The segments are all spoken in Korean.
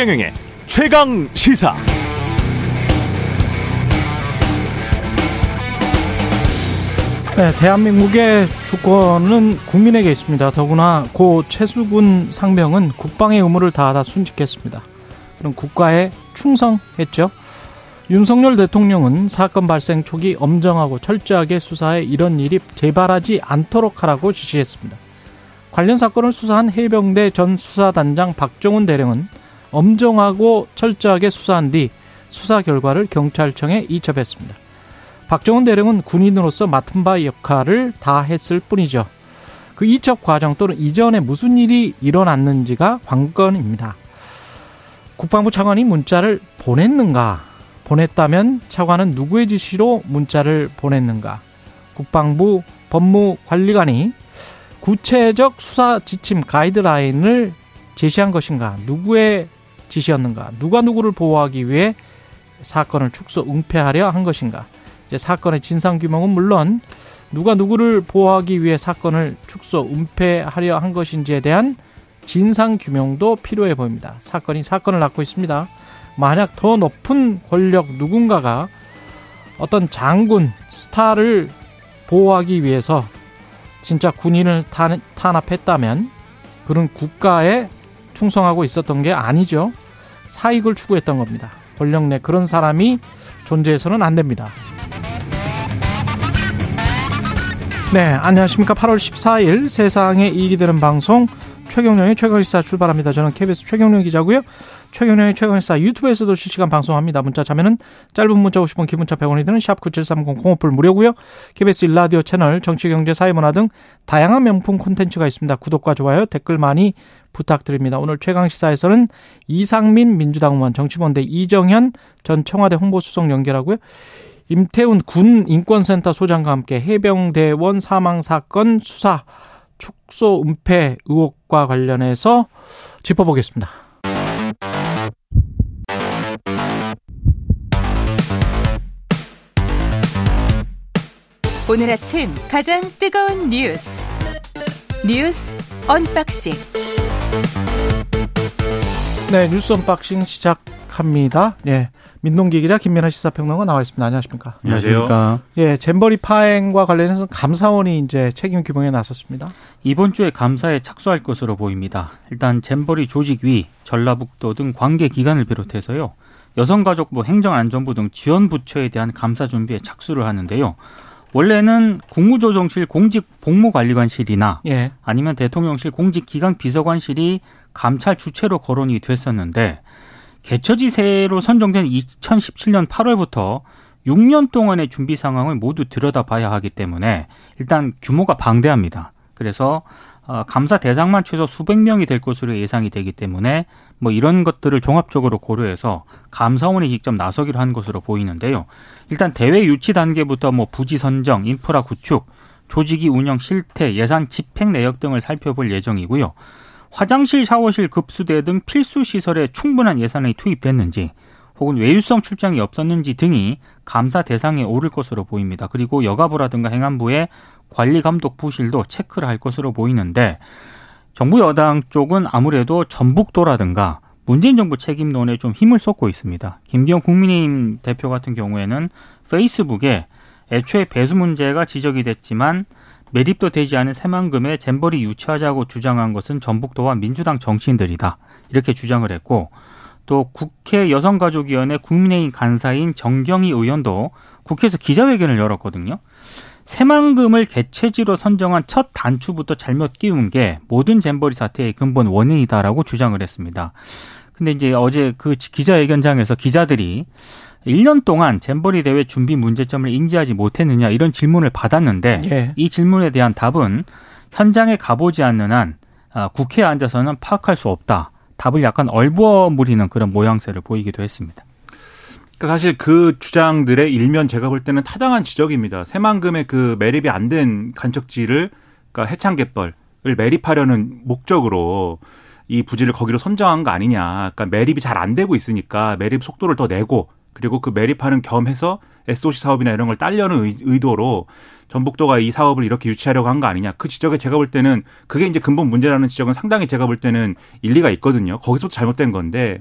최경영의 최강 시사. 네, 대한민국의 주권은 국민에게 있습니다. 더구나 고 최수군 상병은 국방의 의무를 다하다 순직했습니다. 그럼 국가에 충성했죠. 윤석열 대통령은 사건 발생 초기 엄정하고 철저하게 수사해 이런 일이 재발하지 않도록 하라고 지시했습니다. 관련 사건을 수사한 해병대 전 수사단장 박정훈 대령은 엄정하고 철저하게 수사한 뒤 수사 결과를 경찰청에 이첩했습니다. 박정훈 대령은 군인으로서 맡은 바 역할을 다 했을 뿐이죠. 그 이첩 과정 또는 이전에 무슨 일이 일어났는지가 관건입니다. 국방부 차관이 문자를 보냈는가? 보냈다면 차관은 누구의 지시로 문자를 보냈는가? 국방부 법무관리관이 구체적 수사 지침 가이드라인을 제시한 것인가? 누구의 지시였는가? 누가 누구를 보호하기 위해 사건을 축소 은폐하려 한 것인가? 이제 사건의 진상 규명은 물론 누가 누구를 보호하기 위해 사건을 축소 은폐하려 한 것인지에 대한 진상 규명도 필요해 보입니다. 사건이 사건을 낳고 있습니다. 만약 더 높은 권력 누군가가 어떤 장군 스타를 보호하기 위해서 진짜 군인을 탄압했다면 그런 국가에 충성하고 있었던 게 아니죠. 사익을 추구했던 겁니다. 권력 내 그런 사람이 존재해서는 안 됩니다. 네, 안녕하십니까. 8월 14일 세상에 이익이 되는 방송 최경령의 최강시사 출발합니다. 저는 KBS 최경령 기자고요. 최경령의 최강시사 유튜브에서도 실시간 방송합니다. 문자 자면은 짧은 문자 50원, 기본차 100원이 드는 샵 9730 공어풀 무료고요. KBS 일라디오 채널 정치, 경제, 사회문화 등 다양한 명품 콘텐츠가 있습니다. 구독과 좋아요, 댓글 많이 부탁드립니다. 오늘 최강시사에서는 이상민 민주당 의원, 정치본대 이정현 전 청와대 홍보수석 연결하고요. 임태훈 군 인권센터 소장과 함께 해병대원 사망 사건 수사 축소 은폐 의혹과 관련해서 짚어보겠습니다. 오늘 아침 가장 뜨거운 뉴스 뉴스 언박싱 네 뉴스 언박싱 시작합니다. 네. 민동기 기자 김민아 시사평론가 나와 있습니다. 안녕하십니까? 안녕하십니까? 예, 잼버리 파행과 관련해서 감사원이 이제 책임 규명에 나섰습니다. 이번 주에 감사에 착수할 것으로 보입니다. 일단 잼버리 조직위, 전라북도 등 관계 기관을 비롯해서요. 여성가족부, 행정안전부 등 지원 부처에 대한 감사 준비에 착수를 하는데요. 원래는 국무조정실 공직복무관리관실이나 예. 아니면 대통령실 공직기강 비서관실이 감찰 주체로 거론이 됐었는데 개처지세로 선정된 2017년 8월부터 6년 동안의 준비 상황을 모두 들여다봐야 하기 때문에 일단 규모가 방대합니다. 그래서 어, 감사 대상만 최소 수백 명이 될 것으로 예상이 되기 때문에 뭐 이런 것들을 종합적으로 고려해서 감사원이 직접 나서기로 한 것으로 보이는데요. 일단 대회 유치 단계부터 뭐 부지 선정, 인프라 구축, 조직이 운영 실태, 예산 집행 내역 등을 살펴볼 예정이고요. 화장실, 샤워실, 급수대 등 필수 시설에 충분한 예산이 투입됐는지 혹은 외유성 출장이 없었는지 등이 감사 대상에 오를 것으로 보입니다. 그리고 여가부라든가 행안부의 관리 감독 부실도 체크를 할 것으로 보이는데 정부 여당 쪽은 아무래도 전북도라든가 문재인 정부 책임론에 좀 힘을 쏟고 있습니다. 김기현 국민의힘 대표 같은 경우에는 페이스북에 애초에 배수 문제가 지적이 됐지만 매립도 되지 않은 새만금에 잼버리 유치하자고 주장한 것은 전북도와 민주당 정치인들이다. 이렇게 주장을 했고 또 국회 여성가족위원회 국민의힘 간사인 정경희 의원도 국회에서 기자회견을 열었거든요. 새만금을 개최지로 선정한 첫 단추부터 잘못 끼운 게 모든 잼버리 사태의 근본 원인이다라고 주장을 했습니다. 근데 이제 어제 그 기자회견장에서 기자들이 1년 동안 잼버리 대회 준비 문제점을 인지하지 못했느냐 이런 질문을 받았는데 예. 이 질문에 대한 답은 현장에 가보지 않는 한 아, 국회에 앉아서는 파악할 수 없다. 답을 약간 얼버무리는 그런 모양새를 보이기도 했습니다. 그러니까 사실 그 주장들의 일면 제가 볼 때는 타당한 지적입니다. 새만금의 그 매립이 안 된 간척지를 그러니까 해창갯벌을 매립하려는 목적으로 이 부지를 거기로 선정한 거 아니냐. 그러니까 매립이 잘 안 되고 있으니까 매립 속도를 더 내고 그리고 그 매립하는 겸해서 SOC 사업이나 이런 걸 딸려는 의도로 전북도가 이 사업을 이렇게 유치하려고 한 거 아니냐. 그 지적에 제가 볼 때는 그게 이제 근본 문제라는 지적은 상당히 제가 볼 때는 일리가 있거든요. 거기서 잘못된 건데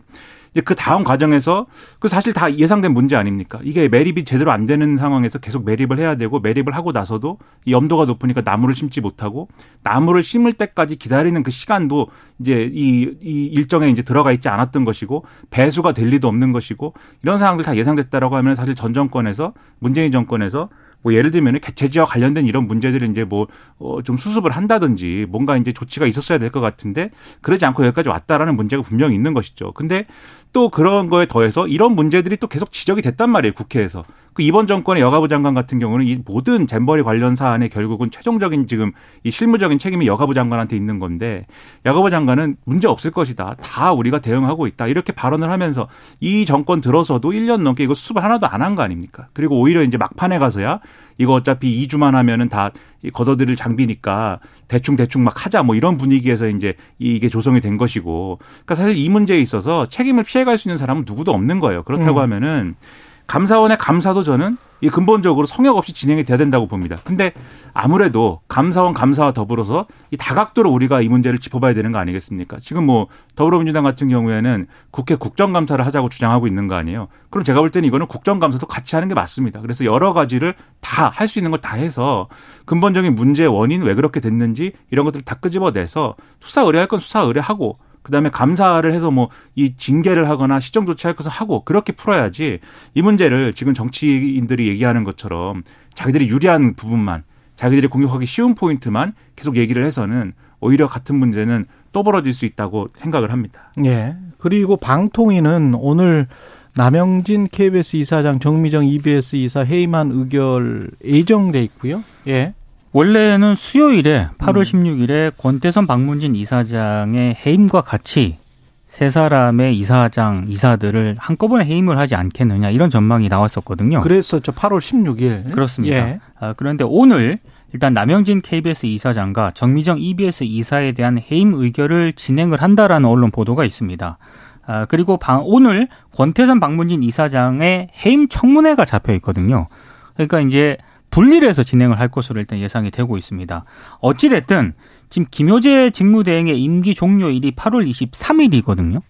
이제 그 다음 과정에서 그 사실 다 예상된 문제 아닙니까? 이게 매립이 제대로 안 되는 상황에서 계속 매립을 해야 되고 매립을 하고 나서도 이 염도가 높으니까 나무를 심지 못하고 나무를 심을 때까지 기다리는 그 시간도 이제 이, 이 일정에 이제 들어가 있지 않았던 것이고 배수가 될 리도 없는 것이고 이런 상황들 다 예상됐다라고 하면 사실 전 정권에서 문재인 정권에서 뭐 예를 들면 개체지와 관련된 이런 문제들을 이제 뭐좀 어 수습을 한다든지 뭔가 이제 조치가 있었어야 될 것 같은데 그러지 않고 여기까지 왔다라는 문제가 분명히 있는 것이죠. 근데 또 그런 거에 더해서 이런 문제들이 또 계속 지적이 됐단 말이에요 국회에서. 그 이번 정권의 여가부 장관 같은 경우는 이 모든 잼버리 관련 사안에 결국은 최종적인 지금 이 실무적인 책임이 여가부 장관한테 있는 건데 여가부 장관은 문제 없을 것이다. 다 우리가 대응하고 있다. 이렇게 발언을 하면서 이 정권 들어서도 1년 넘게 이거 수습을 하나도 안 한 거 아닙니까? 그리고 오히려 이제 막판에 가서야 이거 어차피 2주만 하면은 다 걷어들일 장비니까 대충 대충 막 하자 뭐 이런 분위기에서 이제 이게 조성이 된 것이고 그러니까 사실 이 문제에 있어서 책임을 피해갈 수 있는 사람은 누구도 없는 거예요. 그렇다고 음. 하면은 감사원의 감사도 저는 이 근본적으로 성역 없이 진행이 돼야 된다고 봅니다. 근데 아무래도 감사원 감사와 더불어서 이 다각도로 우리가 이 문제를 짚어봐야 되는 거 아니겠습니까? 지금 뭐 더불어민주당 같은 경우에는 국회 국정감사를 하자고 주장하고 있는 거 아니에요? 그럼 제가 볼 때는 이거는 국정감사도 같이 하는 게 맞습니다. 그래서 여러 가지를 다 할 수 있는 걸 다 해서 근본적인 문제의 원인 왜 그렇게 됐는지 이런 것들을 다 끄집어내서 수사 의뢰할 건 수사 의뢰하고 그다음에 감사를 해서 뭐 이 징계를 하거나 시정 조치할 것을 하고 그렇게 풀어야지 이 문제를 지금 정치인들이 얘기하는 것처럼 자기들이 유리한 부분만 자기들이 공격하기 쉬운 포인트만 계속 얘기를 해서는 오히려 같은 문제는 또 벌어질 수 있다고 생각을 합니다. 예. 그리고 방통위는 오늘 남영진 KBS 이사장 정미정 EBS 이사 해임한 의결 예정돼 있고요. 예. 원래는 수요일에 8월 음. 16일에 권태선 박문진 이사장의 해임과 같이 세 사람의 이사장, 이사들을 한꺼번에 해임을 하지 않겠느냐 이런 전망이 나왔었거든요. 그랬었죠. 8월 16일. 그렇습니다. 예. 아, 그런데 오늘 일단 남영진 KBS 이사장과 정미정 EBS 이사에 대한 해임 의결을 진행을 한다라는 언론 보도가 있습니다. 아, 그리고 방, 오늘 권태선 박문진 이사장의 해임 청문회가 잡혀 있거든요. 그러니까 이제 분리를 해서 진행을 할 것으로 일단 예상이 되고 있습니다. 어찌됐든 지금 김효재 직무대행의 임기 종료일이 8월 23일이거든요.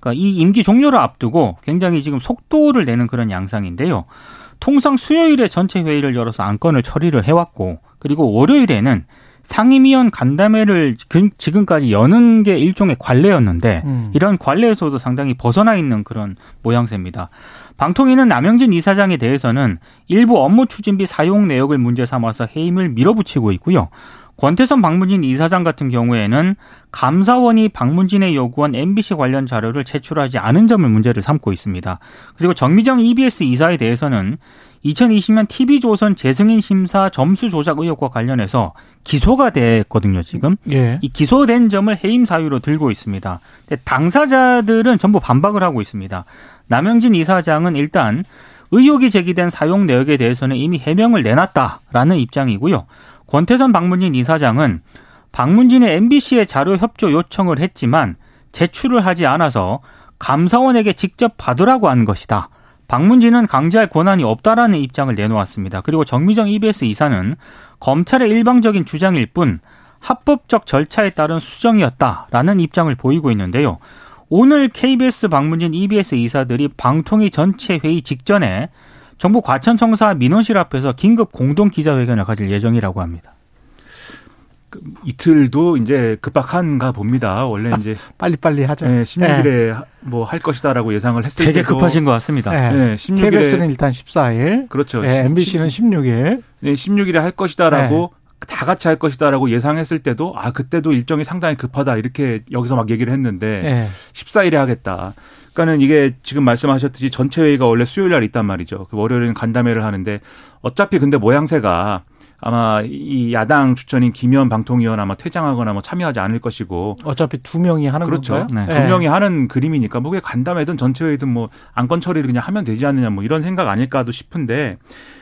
그러니까 이 임기 종료를 앞두고 굉장히 지금 속도를 내는 그런 양상인데요. 통상 수요일에 전체 회의를 열어서 안건을 처리를 해왔고 그리고 월요일에는 상임위원 간담회를 지금까지 여는 게 일종의 관례였는데 음. 이런 관례에서도 상당히 벗어나 있는 그런 모양새입니다. 방통위는 남영진 이사장에 대해서는 일부 업무 추진비 사용 내역을 문제 삼아서 해임을 밀어붙이고 있고요. 권태선 방문진 이사장 같은 경우에는 감사원이 방문진에 요구한 MBC 관련 자료를 제출하지 않은 점을 문제를 삼고 있습니다. 그리고 정미정 EBS 이사에 대해서는 2020년 TV조선 재승인 심사 점수 조작 의혹과 관련해서 기소가 됐거든요, 지금. 예. 이 기소된 점을 해임 사유로 들고 있습니다. 당사자들은 전부 반박을 하고 있습니다. 남영진 이사장은 일단 의혹이 제기된 사용 내역에 대해서는 이미 해명을 내놨다라는 입장이고요. 권태선 방문진 이사장은 방문진의 MBC의 자료 협조 요청을 했지만 제출을 하지 않아서 감사원에게 직접 받으라고 한 것이다. 박문진은 강제할 권한이 없다라는 입장을 내놓았습니다. 그리고 정미정 EBS 이사는 검찰의 일방적인 주장일 뿐 합법적 절차에 따른 수정이었다라는 입장을 보이고 있는데요. 오늘 KBS 방문진 EBS 이사들이 방통위 전체 회의 직전에 정부 과천청사 민원실 앞에서 긴급 공동 기자회견을 가질 예정이라고 합니다. 그 이틀도 이제 급박한가 봅니다. 원래 이제 빨리빨리 하죠. 네, 16일에 네. 뭐할 것이다라고 예상을 했을 되게 때도 급하신 것 같습니다. 네, 네 16일에 KBS는 일단 14일. 그렇죠. 네, MBC는 16일. 네, 16일에 할 것이다라고 네. 다 같이 할 것이다라고 예상했을 때도 아 그때도 일정이 상당히 급하다 이렇게 여기서 막 얘기를 했는데 네. 14일에 하겠다. 그러니까는 이게 지금 말씀하셨듯이 전체 회의가 원래 수요일 날 있단 말이죠. 그 월요일은 간담회를 하는데 어차피 근데 모양새가 아마 이 야당 추천인 김현 방통위원 아마 퇴장하거나 뭐 참여하지 않을 것이고 어차피 두 명이 하는 그렇죠. 건가요? 네. 두 명이 하는 그림이니까 뭐 그게 간담회든 전체회의든 뭐 안건 처리를 그냥 하면 되지 않느냐 뭐 이런 생각 아닐까도 싶은데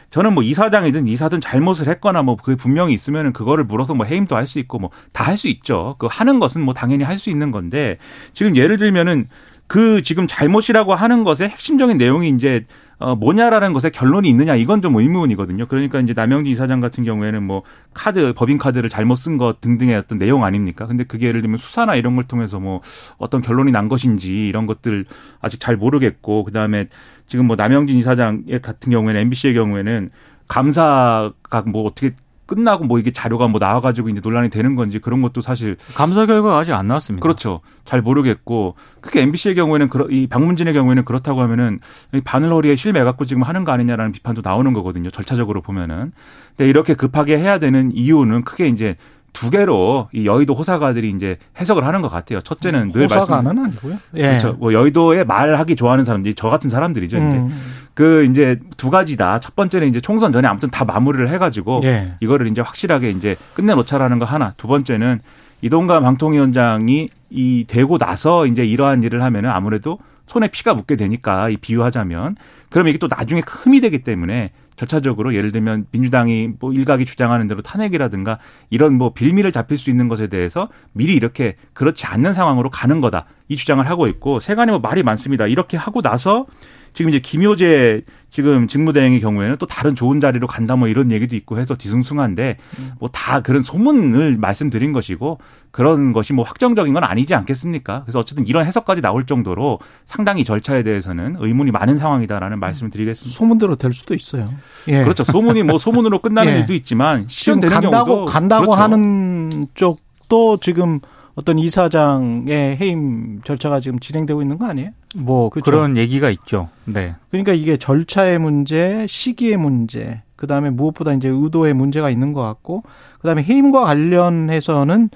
저는 뭐 이사장이든 이사든 잘못을 했거나 뭐그 분명히 있으면은 그거를 물어서 뭐 해임도 할 수 있고 뭐 다 할 수 있죠. 그 하는 것은 뭐 당연히 할 수 있는 건데 지금 예를 들면은 그 지금 잘못이라고 하는 것의 핵심적인 내용이 이제 어, 뭐냐라는 것에 결론이 있느냐 이건 좀 의문이거든요. 그러니까 이제 남영진 이사장 같은 경우에는 뭐 카드 법인 카드를 잘못 쓴 것 등등의 어떤 내용 아닙니까? 근데 그게 예를 들면 수사나 이런 걸 통해서 뭐 어떤 결론이 난 것인지 이런 것들 아직 잘 모르겠고 그다음에 지금 뭐 남영진 이사장 같은 경우에는 MBC의 경우에는 감사가 뭐 어떻게 끝나고 뭐 이게 자료가 뭐 나와가지고 이제 논란이 되는 건지 그런 것도 사실 감사 결과가 아직 안 나왔습니다. 그렇죠. 잘 모르겠고 그게 MBC의 경우에는 이 박문진의 경우에는 그렇다고 하면은 바늘허리에 실매 갖고 지금 하는 거 아니냐라는 비판도 나오는 거거든요. 절차적으로 보면은. 근데 이렇게 급하게 해야 되는 이유는 크게 이제 두 개로 이 여의도 호사가들이 이제 해석을 하는 것 같아요. 첫째는 늘 호사가는 아니고요. 예. 그렇죠. 뭐 여의도에 말하기 좋아하는 사람들이 저 같은 사람들이죠. 음. 이제 그 이제 두 가지다. 첫 번째는 이제 총선 전에 아무튼 다 마무리를 해가지고 예. 이거를 이제 확실하게 이제 끝내놓자라는 거 하나. 두 번째는 이동관 방통위원장이 이 되고 나서 이제 이러한 일을 하면은 아무래도 손에 피가 묻게 되니까 이 비유하자면 그러면 이게 또 나중에 흠이 되기 때문에 절차적으로 예를 들면 민주당이 뭐 일각이 주장하는 대로 탄핵이라든가 이런 뭐 빌미를 잡힐 수 있는 것에 대해서 미리 이렇게 그렇지 않는 상황으로 가는 거다. 이 주장을 하고 있고 세간에 뭐 말이 많습니다. 이렇게 하고 나서 지금 이제 김효재 지금 직무대행의 경우에는 또 다른 좋은 자리로 간다 뭐 이런 얘기도 있고 해서 뒤숭숭한데 뭐 다 그런 소문을 말씀드린 것이고 그런 것이 뭐 확정적인 건 아니지 않겠습니까? 그래서 어쨌든 이런 해석까지 나올 정도로 상당히 절차에 대해서는 의문이 많은 상황이다라는 말씀을 드리겠습니다. 소문대로 될 수도 있어요. 예. 그렇죠. 소문이 뭐 소문으로 끝나는 예. 일도 있지만 실현되는 간다고 경우도 간다고 그렇죠. 하는 쪽도 지금 어떤 이사장의 해임 절차가 지금 진행되고 있는 거 아니에요? 뭐 그렇죠? 그런 얘기가 있죠. 네. 그러니까 이게 절차의 문제, 시기의 문제, 그 다음에 무엇보다 이제 의도의 문제가 있는 것 같고, 그 다음에 해임과 관련해서는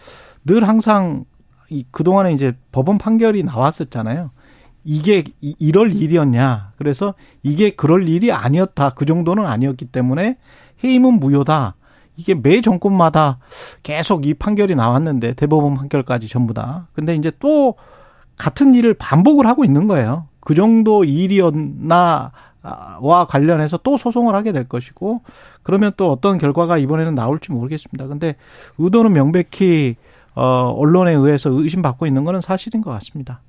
늘 항상 이 그동안에 이제 법원 판결이 나왔었잖아요. 이게 이럴 일이었냐. 그래서 이게 그럴 일이 아니었다. 그 정도는 아니었기 때문에 해임은 무효다. 이게 매 정권마다 계속 이 판결이 나왔는데 대법원 판결까지 전부 다. 근데 이제 또 같은 일을 반복을 하고 있는 거예요. 그 정도 일이었나 와 관련해서 또 소송을 하게 될 것이고 그러면 또 어떤 결과가 이번에는 나올지 모르겠습니다. 근데 의도는 명백히 어 언론에 의해서 의심받고 있는 거는 사실인 것 같습니다.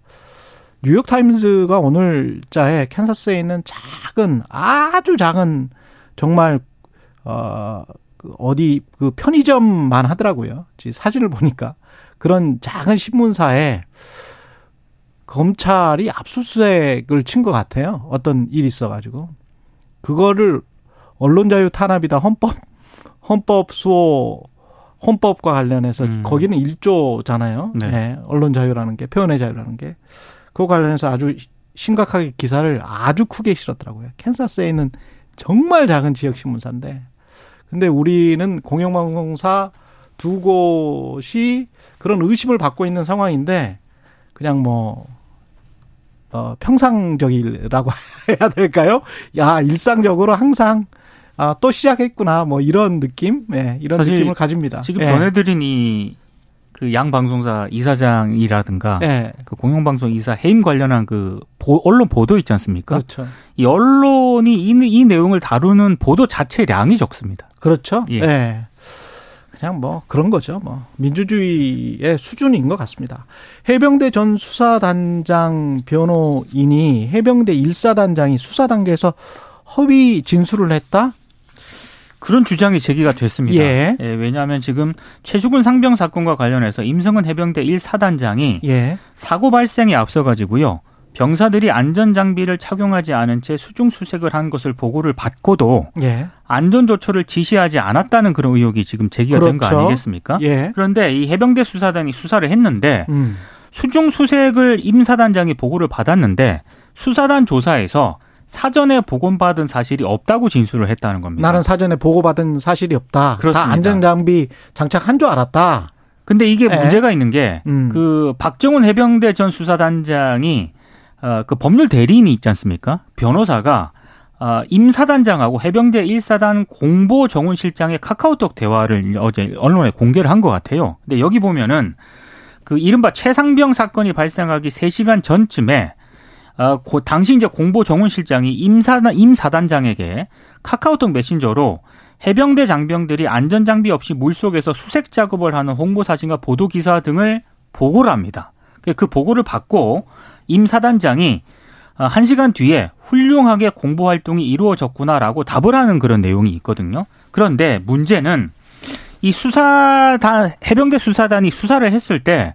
뉴욕 타임즈가 오늘자에 캔사스에 있는 작은 아주 작은 정말 어 어디 그 편의점만 하더라고요. 사진을 보니까 그런 작은 신문사에 검찰이 압수수색을 친 것 같아요. 어떤 일이 있어가지고 그거를 언론자유 탄압이다 헌법 헌법 수호 헌법과 관련해서 음. 거기는 1조잖아요. 네. 네. 언론 자유라는 게 표현의 자유라는 게 그거 관련해서 아주 심각하게 기사를 아주 크게 실었더라고요. 캔사스에 있는 정말 작은 지역 신문사인데 근데 우리는 공영방송사 두 곳이 그런 의심을 받고 있는 상황인데 그냥 뭐 어, 평상적이라고 해야 될까요? 야, 일상적으로 항상 아, 또 시작했구나. 뭐 이런 느낌? 예, 네, 이런 느낌을 가집니다. 지금 예. 전해드린 이 그 양 방송사 이사장이라든가 네. 그 공영방송 이사 해임 관련한 그 보, 언론 보도 있지 않습니까? 그렇죠. 이 언론이 이, 이 내용을 다루는 보도 자체량이 적습니다. 그렇죠. 예. 네. 그냥 뭐 그런 거죠. 뭐 민주주의의 수준인 것 같습니다. 해병대 전 수사단장 변호인이 해병대 1사단장이 수사 단계에서 허위 진술을 했다? 그런 주장이 제기가 됐습니다. 예. 예, 왜냐하면 지금 최수근 상병 사건과 관련해서 임성은 해병대 1사단장이 예. 사고 발생에 앞서 가지고요. 병사들이 안전 장비를 착용하지 않은 채 수중 수색을 한 것을 보고를 받고도 예. 안전 조처를 지시하지 않았다는 그런 의혹이 지금 제기가 그렇죠. 된거 아니겠습니까? 예. 그런데 이 해병대 수사단이 수사를 했는데 음. 수중 수색을 임 사단장이 보고를 받았는데 수사단 조사에서 사전에 보고받은 사실이 없다고 진술을 했다는 겁니다. 나는 사전에 보고받은 사실이 없다. 그렇습니다. 다 안전 장비 장착한 줄 알았다. 근데 이게 예. 문제가 있는 게그 음. 박정훈 해병대 전 수사단장이 어, 그 법률 대리인이 있지 않습니까? 변호사가 어, 임 사단장하고 해병대 1사단 공보 정훈 실장의 카카오톡 대화를 어제 언론에 공개를 한 것 같아요. 근데 여기 보면은 그 이른바 최상병 사건이 발생하기 3시간 전쯤에 어, 고, 당시 이제 공보 정훈 실장이 임사단, 임사단장에게 카카오톡 메신저로 해병대 장병들이 안전 장비 없이 물속에서 수색 작업을 하는 홍보 사진과 보도 기사 등을 보고를 합니다. 그 보고를 받고 임 사단장이 어, 한 시간 뒤에 훌륭하게 공보 활동이 이루어졌구나라고 답을 하는 그런 내용이 있거든요. 그런데 문제는 이 수사단 해병대 수사단이 수사를 했을 때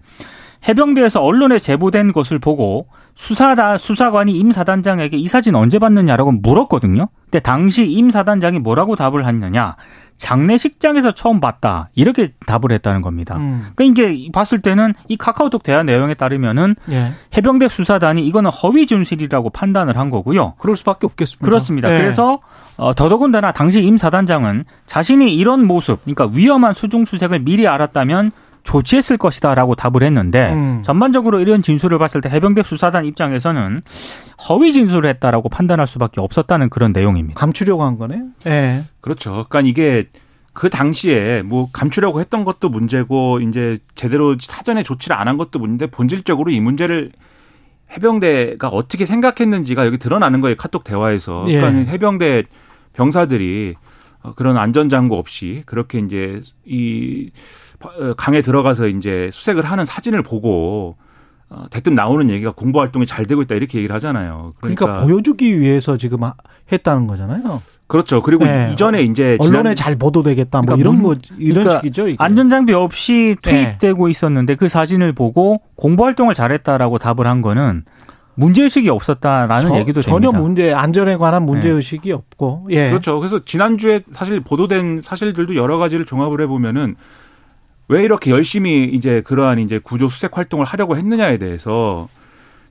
해병대에서 언론에 제보된 것을 보고 수사다 수사관이 임 사단장에게 이 사진 언제 봤느냐라고 물었거든요. 근데 당시 임 사단장이 뭐라고 답을 했느냐? 장례식장에서 처음 봤다 이렇게 답을 했다는 겁니다. 음. 그러니까 이게 봤을 때는 이 카카오톡 대화 내용에 따르면은 예. 해병대 수사단이 이거는 허위 진실이라고 판단을 한 거고요. 그럴 수밖에 없겠습니다. 그렇습니다. 예. 그래서 어, 더더군다나 당시 임 사단장은 자신이 이런 모습, 그러니까 위험한 수중 수색을 미리 알았다면 조치했을 것이다라고 답을 했는데 음. 전반적으로 이런 진술을 봤을 때 해병대 수사단 입장에서는 허위 진술을 했다라고 판단할 수밖에 없었다는 그런 내용입니다. 감추려고 한 거네. 예. 네. 그렇죠. 그러니까 이게 그 당시에 뭐 감추려고 했던 것도 문제고 이제 제대로 사전에 조치를 안 한 것도 문제인데 본질적으로 이 문제를 해병대가 어떻게 생각했는지가 여기 드러나는 거예요. 카톡 대화에서. 예. 그러니까 해병대 병사들이 그런 안전장구 없이 그렇게 이제 이 어, 강에 들어가서 이제 수색을 하는 사진을 보고 어, 대뜸 나오는 얘기가 공부 활동이 잘 되고 있다 이렇게 얘기를 하잖아요. 그러니까, 그러니까 보여주기 위해서 지금 했다는 거잖아요. 그렇죠. 그리고 네. 이전에 이제 언론에 잘 보도되겠다 뭐 그러니까 이런 거 이런 그러니까 식이죠. 이게. 안전장비 없이 투입되고 네. 있었는데 그 사진을 보고 공부 활동을 잘했다라고 답을 한 거는 문제의식이 없었다라는 저, 얘기도 전혀 됩니다. 문제 안전에 관한 문제의식이 네. 없고 예. 그렇죠. 그래서 지난주에 사실 보도된 사실들도 여러 가지를 종합을 해보면은 왜 이렇게 열심히 이제 그러한 이제 구조 수색 활동을 하려고 했느냐에 대해서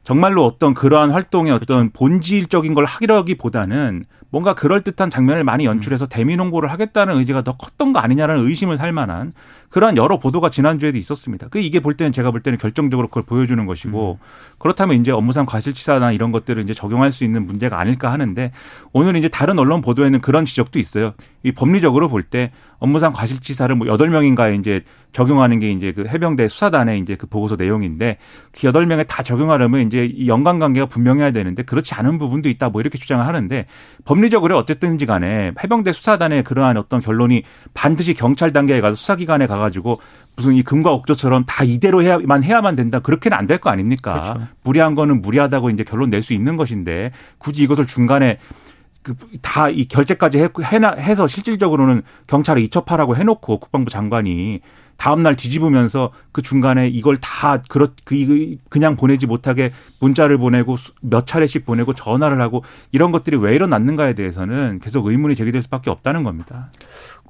정말로 어떤 그러한 활동의 어떤 그렇죠. 본질적인 걸 하기보다는 뭔가 그럴듯한 장면을 많이 연출해서 음. 대미 홍보를 하겠다는 의지가 더 컸던 거 아니냐라는 의심을 살 만한 그러한 여러 보도가 지난주에도 있었습니다. 그 이게 볼 때는 제가 볼 때는 결정적으로 그걸 보여주는 것이고 음. 그렇다면 이제 업무상 과실치사나 이런 것들을 이제 적용할 수 있는 문제가 아닐까 하는데 오늘 이제 다른 언론 보도에는 그런 지적도 있어요. 이 법리적으로 볼 때 업무상 과실치사를 뭐 여덟 명인가에 이제 적용하는 게 이제 그 해병대 수사단의 이제 그 보고서 내용인데 그 여덟 명에 다 적용하려면 이제 이 연관 관계가 분명해야 되는데 그렇지 않은 부분도 있다 뭐 이렇게 주장을 하는데 법리적으로 어쨌든지 간에 해병대 수사단의 그러한 어떤 결론이 반드시 경찰 단계에 가서 수사기관에 가 가지고 무슨 이 금과 옥조처럼 다 이대로 해야만 해야만 된다. 그렇게는 안 될 거 아닙니까? 그렇죠. 무리한 거는 무리하다고 이제 결론 낼 수 있는 것인데 굳이 이것을 중간에 그다이 결재까지 해, 해서 실질적으로는 경찰에 이첩하라고 해놓고 국방부 장관이 다음 날 뒤집으면서 그 중간에 이걸 다 그렇 그 그냥 보내지 못하게 문자를 보내고 몇 차례씩 보내고 전화를 하고 이런 것들이 왜 일어났는가에 대해서는 계속 의문이 제기될 수밖에 없다는 겁니다.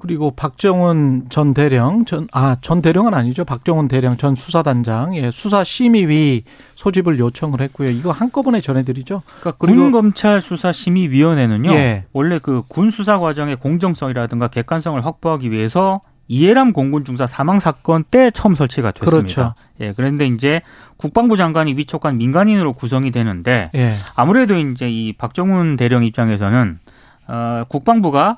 그리고 박정훈 전 대령 전 아 전 대령은 아니죠. 박정훈 대령 전 수사단장 예, 수사 심의위 소집을 요청을 했고요. 이거 한꺼번에 전해드리죠. 그러니까 군 검찰 수사 심의위원회는요. 예. 원래 그 군 수사 과정의 공정성이라든가 객관성을 확보하기 위해서 이해람 공군 중사 사망 사건 때 처음 설치가 됐습니다. 그렇죠. 예, 그런데 이제 국방부 장관이 위촉한 민간인으로 구성이 되는데 예. 아무래도 이제 이 박정훈 대령 입장에서는 어, 국방부가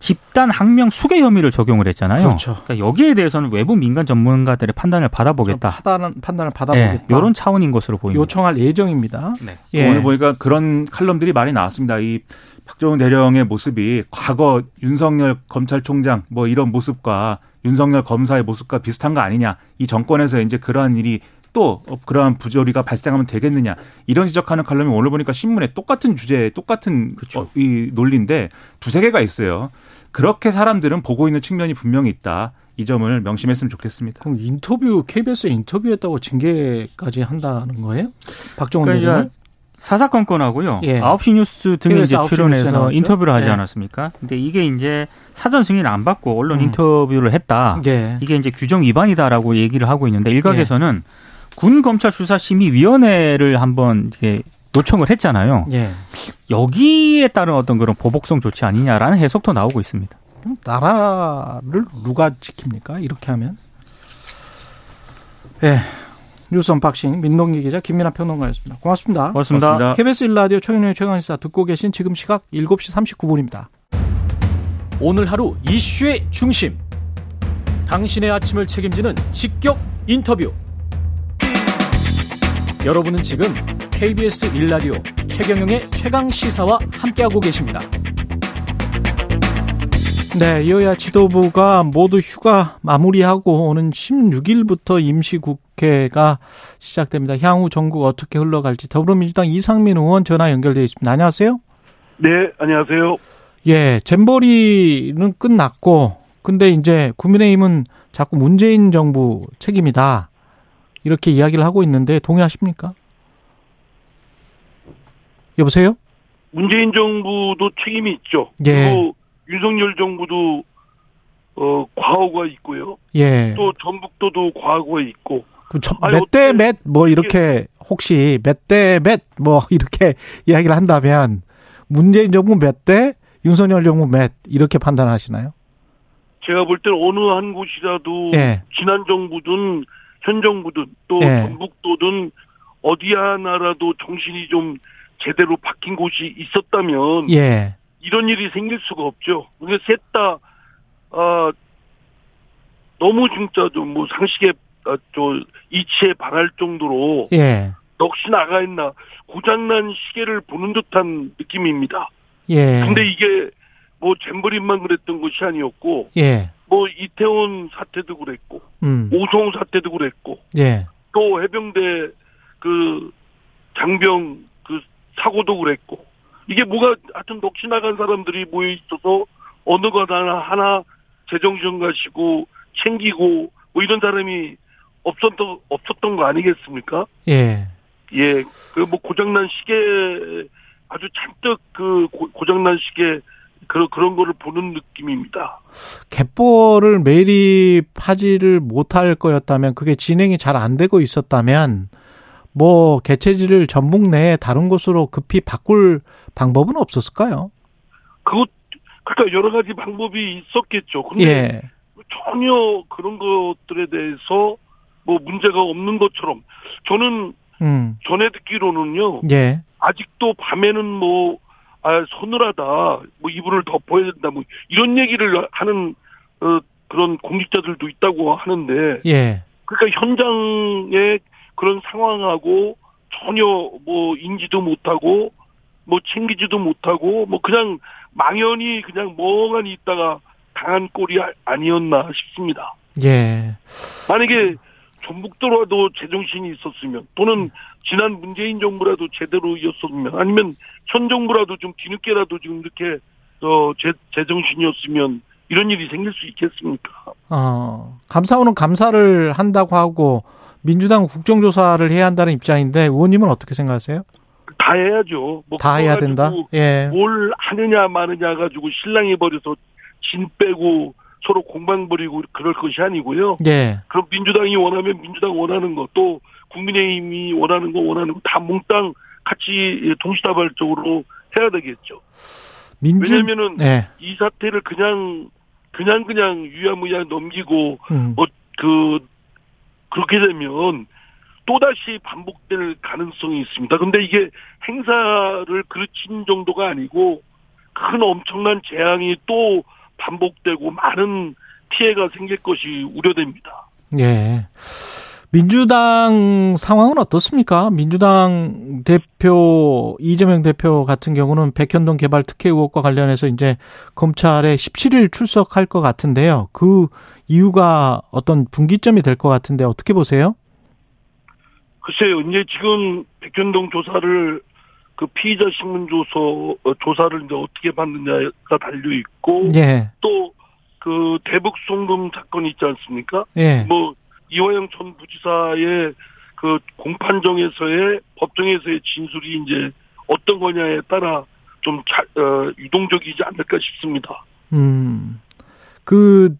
집단 항명 수괴 혐의를 적용을 했잖아요. 그렇죠. 그러니까 여기에 대해서는 외부 민간 전문가들의 판단을 받아보겠다. 판단, 판단을 받아보겠다. 네, 이런 차원인 것으로 보입니다. 요청할 예정입니다. 네. 예. 오늘 보니까 그런 칼럼들이 많이 나왔습니다. 이 박정훈 대령의 모습이 과거 윤석열 검찰총장 뭐 이런 모습과 윤석열 검사의 모습과 비슷한 거 아니냐. 이 정권에서 이제 그러한 일이 또 그러한 부조리가 발생하면 되겠느냐 이런 지적하는 칼럼이 오늘 보니까 신문에 똑같은 주제 똑같은 그렇죠. 어, 이 논리인데 두세 개가 있어요. 그렇게 사람들은 보고 있는 측면이 분명히 있다. 이 점을 명심했으면 좋겠습니다. 그럼 인터뷰 KBS 인터뷰했다고 징계까지 한다는 거예요? 박정훈 그러니까? 사사건건하고요. 예. 9시 뉴스 등에 이제 출연해서 인터뷰를 하지 예. 않았습니까? 근데 이게 이제 사전 승인을 안 받고 언론 음. 인터뷰를 했다. 예. 이게 이제 규정 위반이다라고 얘기를 하고 있는데 일각에서는 예. 군 검찰 수사 심의 위원회를 한번 이게 요청을 했잖아요. 예. 여기에 따른 어떤 그런 보복성 조치 아니냐라는 해석도 나오고 있습니다. 나라를 누가 지킵니까? 이렇게 하면? 예. 뉴스 unboxing 민동기 기자 김민아 평론가였습니다. 고맙습니다. 고맙습니다. 고맙습니다. KBS 일라디오 최경영의 최강시사 듣고 계신 지금 시각 7시 39분입니다. 오늘 하루 이슈의 중심. 당신의 아침을 책임지는 직격 인터뷰. 여러분은 지금 KBS 일라디오 최경영의 최강 시사와 함께하고 계십니다. 네, 여야 지도부가 모두 휴가 마무리하고 오는 16일부터 임시국 회가 시작됩니다. 향후 전국 어떻게 흘러갈지 더불어민주당 이상민 의원 전화 연결되어 있습니다. 안녕하세요. 네, 안녕하세요. 예, 잼버리는 끝났고, 근데 이제 국민의힘은 자꾸 문재인 정부 책임이다. 이렇게 이야기를 하고 있는데 동의하십니까? 여보세요? 문재인 정부도 책임이 있죠. 예. 그리고 윤석열 정부도 어 과오가 있고요. 예. 또 전북도도 과오가 있고. 몇 대 몇 뭐 이렇게 혹시 몇 대 몇 뭐 이렇게 이야기를 한다면 문재인 정부 몇 대, 윤석열 정부 몇 이렇게 판단하시나요? 제가 볼 때는 어느 한 곳이라도 예. 지난 정부든 현 정부든 또 예. 전북도든 어디 하나라도 정신이 좀 제대로 박힌 곳이 있었다면 예. 이런 일이 생길 수가 없죠. 그러니까 셋다 아, 너무 진짜 좀 뭐 상식에 아, 저 이치에 반할 정도로 예. 넋이 나가 있나 고장난 시계를 보는 듯한 느낌입니다. 예. 근데 이게 뭐 잼버린만 그랬던 것이 아니었고 예. 뭐 이태원 사태도 그랬고 음. 오송 사태도 그랬고 예. 또 해병대 그 장병 그 사고도 그랬고 이게 뭐가 하여튼 넋이 나간 사람들이 모여 있어서 어느 것 하나 하나 제정신 가시고 챙기고 뭐 이런 사람이 없었던 없었던 거 아니겠습니까? 예. 예, 그 뭐 고장난 시계 아주 잔뜩 그 고- 고장난 시계 그런 그런 거를 보는 느낌입니다. 갯벌을 매립하지를 못할 거였다면 그게 진행이 잘 안 되고 있었다면 뭐 개체지를 전북 내에 다른 곳으로 급히 바꿀 방법은 없었을까요? 그것 그러니까 여러 가지 방법이 있었겠죠. 근데 예. 전혀 그런 것들에 대해서 뭐 문제가 없는 것처럼 저는 음. 전에 듣기로는요 예. 아직도 밤에는 뭐 아, 서늘하다 뭐 이불을 덮어야 된다 뭐 이런 얘기를 하는 어, 그런 공직자들도 있다고 하는데 예. 그러니까 현장의 그런 상황하고 전혀 뭐 인지도 못하고 뭐 챙기지도 못하고 뭐 그냥 망연히 그냥 멍하니 있다가 당한 꼴이 아- 아니었나 싶습니다. 예. 만약에 전북도라도 제정신이 있었으면 또는 지난 문재인 정부라도 제대로 이었으면 아니면 현 정부라도 좀 뒤늦게라도 지금 이렇게 어 제, 제정신이었으면 이런 일이 생길 수 있겠습니까? 어, 감사원은 감사를 한다고 하고 민주당 국정조사를 해야 한다는 입장인데 의원님은 어떻게 생각하세요? 다 해야죠. 뭐 다 해야 된다. 예. 뭘 하느냐 마느냐 가지고 신랑이 버려서 진 빼고 서로 공방 벌이고 그럴 것이 아니고요. 예. 그럼 민주당이 원하면 민주당 원하는 거또 국민의힘이 원하는 거 원하는 거 다 몽땅 같이 동시다발적으로 해야 되겠죠. 민주 왜냐면은 예. 이 사태를 그냥 그냥 그냥 유야무야 넘기고 음. 뭐그 그렇게 되면 또 다시 반복될 가능성이 있습니다. 근데 이게 행사를 그르친 정도가 아니고 큰 엄청난 재앙이 또 반복되고 많은 피해가 생길 것이 우려됩니다. 예. 민주당 상황은 어떻습니까? 민주당 대표 이재명 대표 같은 경우는 백현동 개발 특혜 의혹과 관련해서 이제 검찰에 17일 출석할 것 같은데요. 그 이유가 어떤 분기점이 될 것 같은데 어떻게 보세요? 글쎄요, 이제 지금 백현동 조사를 그 피의자 신문 조서 어, 조사를 이제 어떻게 받느냐가 달려 있고 예. 또그 대북 송금 사건 있지 않습니까? 예. 뭐 이화영 전 부지사의 그 공판정에서의 법정에서의 진술이 이제 어떤 거냐에 따라 좀 자, 어, 유동적이지 않을까 싶습니다. 음. 그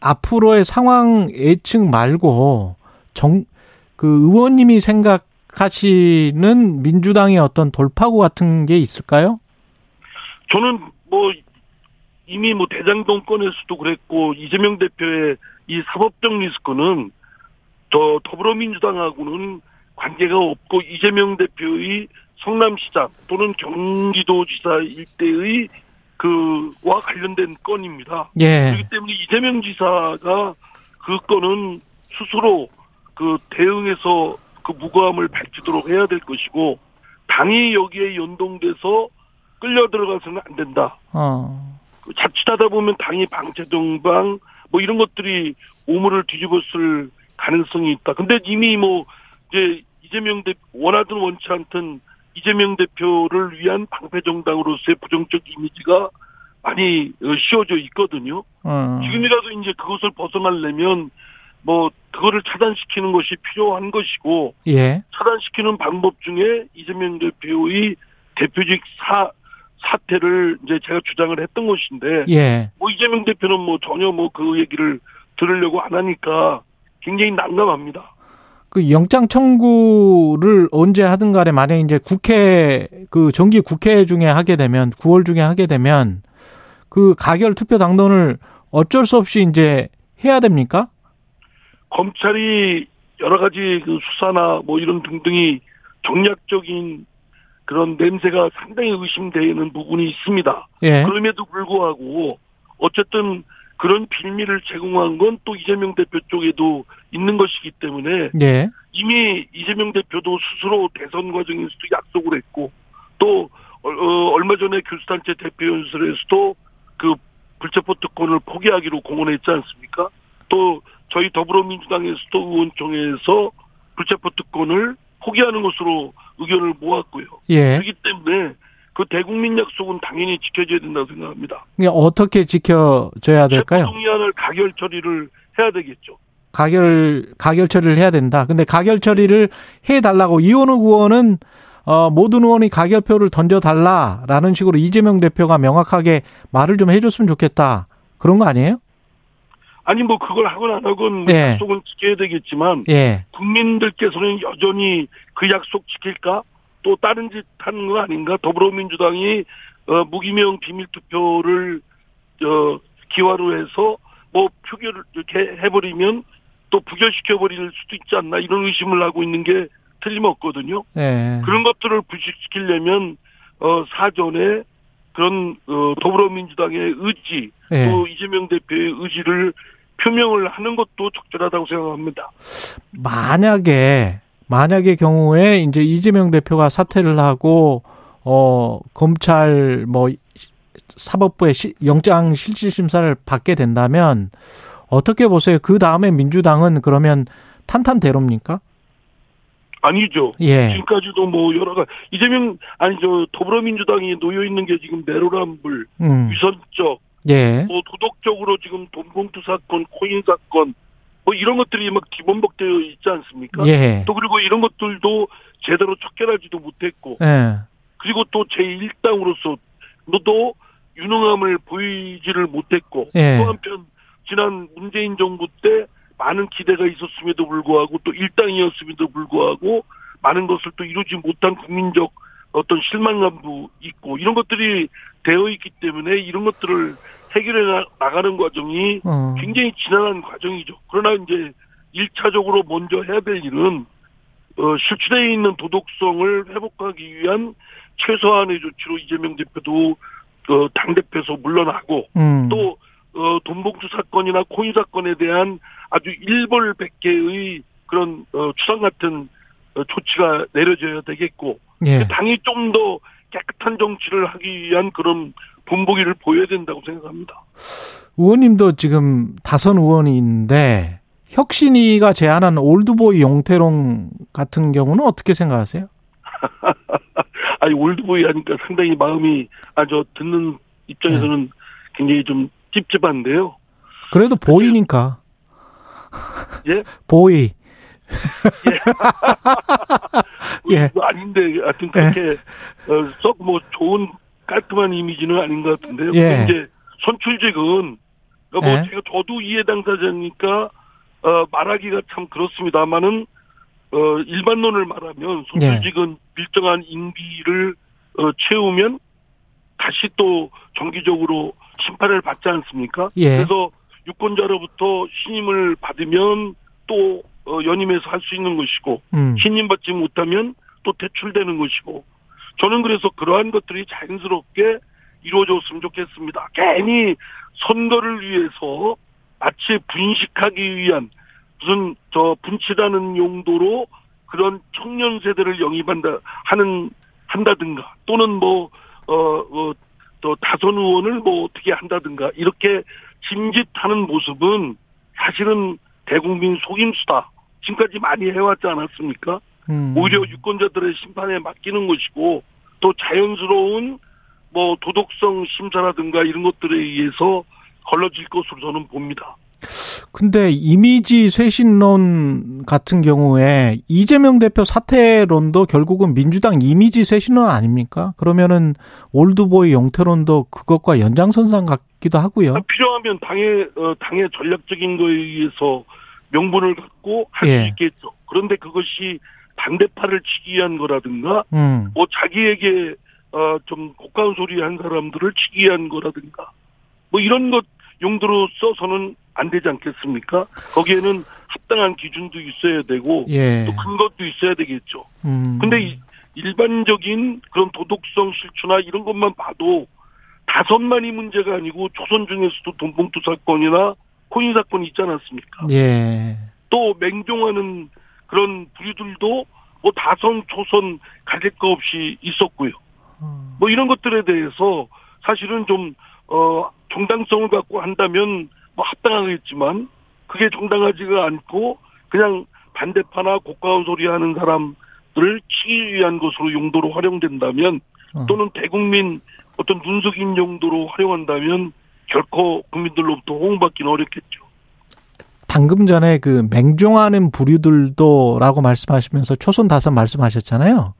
앞으로의 상황 예측 말고 정 그 의원님이 생각 하시는 민주당의 어떤 돌파구 같은 게 있을까요? 저는 뭐 이미 뭐 대장동 건에서도 그랬고 이재명 대표의 이 사법적 리스크는 저 더불어민주당하고는 관계가 없고 이재명 대표의 성남시장 또는 경기도지사 일대의 그와 관련된 건입니다. 예. 그렇기 때문에 이재명 지사가 그 건은 스스로 그 대응해서 그 무고함을 밝히도록 해야 될 것이고 당이 여기에 연동돼서 끌려 들어가서는 안 된다. 어. 자칫하다 보면 당이 방체동방 뭐 이런 것들이 오물을 뒤집었을 가능성이 있다. 근데 이미 뭐 이제 이재명 대 원하든 원치 않든 이재명 대표를 위한 방패 정당으로서의 부정적 이미지가 많이 어, 씌워져 있거든요. 어. 지금이라도 이제 그것을 벗어나려면 뭐 그거를 차단시키는 것이 필요한 것이고 예. 차단시키는 방법 중에 이재명 대표의 대표직 사 사태를 이제 제가 주장을 했던 것인데 예. 뭐 이재명 대표는 뭐 전혀 뭐 그 얘기를 들으려고 안 하니까 굉장히 난감합니다. 그 영장 청구를 언제 하든 간에 만약에 이제 국회 그 정기 국회 중에 하게 되면 9월 중에 하게 되면 그 가결 투표 당론을 어쩔 수 없이 이제 해야 됩니까? 검찰이 여러 가지 그 수사나 뭐 이런 등등이 정략적인 그런 냄새가 상당히 의심되는 부분이 있습니다. 예. 그럼에도 불구하고 어쨌든 그런 빌미를 제공한 건 또 이재명 대표 쪽에도 있는 것이기 때문에 예. 이미 이재명 대표도 스스로 대선 과정에서도 약속을 했고 또 어, 어, 얼마 전에 교수단체 대표 연설에서도 그 불체포 특권을 포기하기로 공언했지 않습니까? 또 저희 더불어민주당에서도 의원총회에서 불체포 특권을 포기하는 것으로 의견을 모았고요. 예. 그렇기 때문에 그 대국민 약속은 당연히 지켜져야 된다고 생각합니다. 이게 어떻게 지켜져야 될까요? 체포동의안을 가결 처리를 해야 되겠죠. 가결 가결 처리를 해야 된다. 근데 가결 처리를 해 달라고 이원우 의원은 어, 모든 의원이 가결표를 던져 달라라는 식으로 이재명 대표가 명확하게 말을 좀 해줬으면 좋겠다. 그런 거 아니에요? 아니 뭐 그걸 하건 안 하건 예. 약속은 지켜야 되겠지만 예. 국민들께서는 여전히 그 약속 지킬까? 또 다른 짓 하는 거 아닌가? 더불어민주당이 어, 무기명 비밀 투표를 어, 기화로 해서 뭐 표결을 이렇게 해버리면 또 부결시켜 버릴 수도 있지 않나 이런 의심을 하고 있는 게 틀림없거든요. 예. 그런 것들을 불식시키려면 어, 사전에 그런 어, 더불어민주당의 의지 예. 또 이재명 대표의 의지를 표명을 하는 것도 적절하다고 생각합니다. 만약에 만약의 경우에 이제 이재명 대표가 사퇴를 하고 어 검찰 뭐 사법부의 시- 영장 실질 심사를 받게 된다면 어떻게 보세요? 그 다음에 민주당은 그러면 탄탄대로입니까? 아니죠. 예. 지금까지도 뭐 여러 가지 이재명 아니 저 더불어민주당이 놓여 있는 게 지금 내로남불, 음. 위선적, 예. 뭐 도덕적으로 지금 돈봉투 사건, 코인 사건 뭐 이런 것들이 막 뒤범벅되어 있지 않습니까? 예. 또 그리고 이런 것들도 제대로 척결하지도 못했고 예. 그리고 또 제1당으로서 또 유능함을 보이지를 못했고 예. 또 한편 지난 문재인 정부 때 많은 기대가 있었음에도 불구하고 또 일당이었음에도 불구하고 많은 것을 또 이루지 못한 국민적 어떤 실망감도 있고 이런 것들이 되어 있기 때문에 이런 것들을 해결해 나- 나가는 과정이 어. 굉장히 지난한 과정이죠. 그러나 이제 일차적으로 먼저 해야 될 일은 어, 실추되어 있는 도덕성을 회복하기 위한 최소한의 조치로 이재명 대표도 어, 당 대표에서 물러나고 음. 또 어, 돈봉투 사건이나 코인 사건에 대한 아주 일벌백계의 그런 어, 추상 같은 어, 조치가 내려져야 되겠고 예. 당이 좀 더 깨끗한 정치를 하기 위한 그런 본보기를 보여야 된다고 생각합니다. 의원님도 지금 다선 의원인데 혁신이가 제안한 올드보이 용태롱 같은 경우는 어떻게 생각하세요? 아니 올드보이 하니까 상당히 마음이 아주 듣는 입장에서는 굉장히 좀 찝찝한데요. 그래도 보이니까. 예? 보이. 예. 뭐 아닌데 하여튼 그렇게 어, 썩뭐 좋은 깔끔한 이미지는 아닌 것 같은데요. 예. 이제 선출직은 어, 뭐 예. 제가 저도 이해 당사자니까 어, 말하기가 참 그렇습니다만은 어, 일반론을 말하면 예. 선출직은 일정한 임기를 어, 채우면 다시 또 정기적으로 심판을 받지 않습니까? 예. 그래서 유권자로부터 신임을 받으면 또 어, 연임해서 할 수 있는 것이고 음. 신임받지 못하면 또 퇴출되는 것이고 저는 그래서 그러한 것들이 자연스럽게 이루어졌으면 좋겠습니다. 괜히 선거를 위해서 마치 분식하기 위한 무슨 저 분치라는 용도로 그런 청년 세대를 영입한다 하는 한다든가 또는 뭐 어, 어또 다선 의원을 뭐 어떻게 한다든가 이렇게 짐짓하는 모습은 사실은 대국민 속임수다. 지금까지 많이 해왔지 않았습니까? 음. 오히려 유권자들의 심판에 맡기는 것이고 또 자연스러운 뭐 도덕성 심사라든가 이런 것들에 의해서 걸러질 것으로 저는 봅니다. 근데 이미지 쇄신론 같은 경우에 이재명 대표 사퇴론도 결국은 민주당 이미지 쇄신론 아닙니까? 그러면은 올드보이 영태론도 그것과 연장선상 같기도 하고요. 필요하면 당의 어, 당의 전략적인 거에 의해서 명분을 갖고 할수 예. 있겠죠. 그런데 그것이 반대파를 치기 위한 거라든가 음. 뭐 자기에게 어, 좀 고가운 소리 한 사람들을 치기 위한 거라든가 뭐 이런 것 용도로 써서는 안 되지 않겠습니까? 거기에는 합당한 기준도 있어야 되고 예. 또 근거도 있어야 되겠죠. 음. 근데 이- 일반적인 그런 도덕성 실추나 이런 것만 봐도 다섯만이 문제가 아니고 조선 중에서도 돈봉투 사건이나 코인 사건이 있지 않았습니까? 예. 또 맹종하는 그런 부류들도 뭐 다선, 초선 가질 거 없이 있었고요. 어. 뭐 이런 것들에 대해서 사실은 좀, 어, 정당성을 갖고 한다면 뭐 합당하겠지만 그게 정당하지가 않고 그냥 반대파나 고가운 소리 하는 사람들을 치기 위한 것으로 용도로 활용된다면 어. 또는 대국민 어떤 눈속임 용도로 활용한다면 결코 국민들로부터 호응받기는 어렵겠죠. 방금 전에 그 맹종하는 부류들도라고 말씀하시면서 초선 다선 말씀하셨잖아요.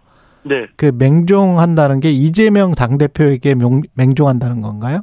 네. 그 맹종한다는 게 이재명 당 대표에게 명, 맹종한다는 건가요?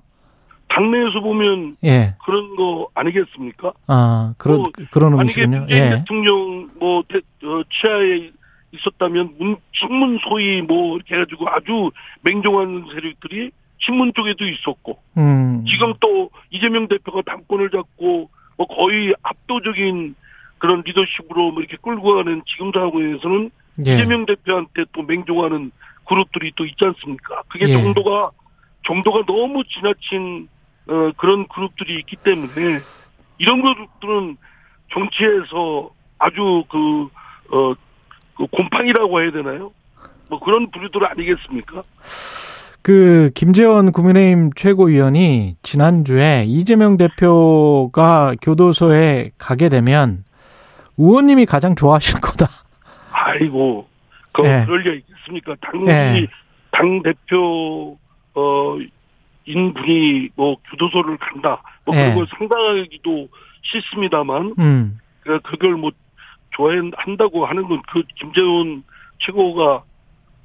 당내에서 보면 예. 그런 거 아니겠습니까? 아, 그런, 뭐, 그런. 문재인 예. 대통령 뭐 대, 어, 치하에 있었다면 문, 신문 소위 뭐 이렇게 해가지고 아주 맹종한 세력들이 신문 쪽에도 있었고 음. 지금 또 이재명 대표가 당권을 잡고 뭐 거의 압도적인 그런 리더십으로 뭐 이렇게 끌고 가는 지금 상황에서는 예. 이재명 대표한테 또 맹종하는 그룹들이 또 있지 않습니까? 그게 예. 정도가 정도가 너무 지나친 어, 그런 그룹들이 있기 때문에 이런 그룹들은 정치에서 아주 그, 어, 그 곰팡이라고 해야 되나요? 뭐 그런 부류들 아니겠습니까? 그 김재원 국민의힘 최고위원이 지난주에 이재명 대표가 교도소에 가게 되면 의원님이 가장 좋아하실 거다. 아이고, 그, 예. 그럴 리 있겠습니까? 당시, 예. 당대표, 어, 인분이 뭐 교도소를 간다. 뭐 예. 그런 걸 상당하기도 싫습니다만, 음. 그, 그걸 뭐 좋아한다고 하는 건 그 김재원 최고가,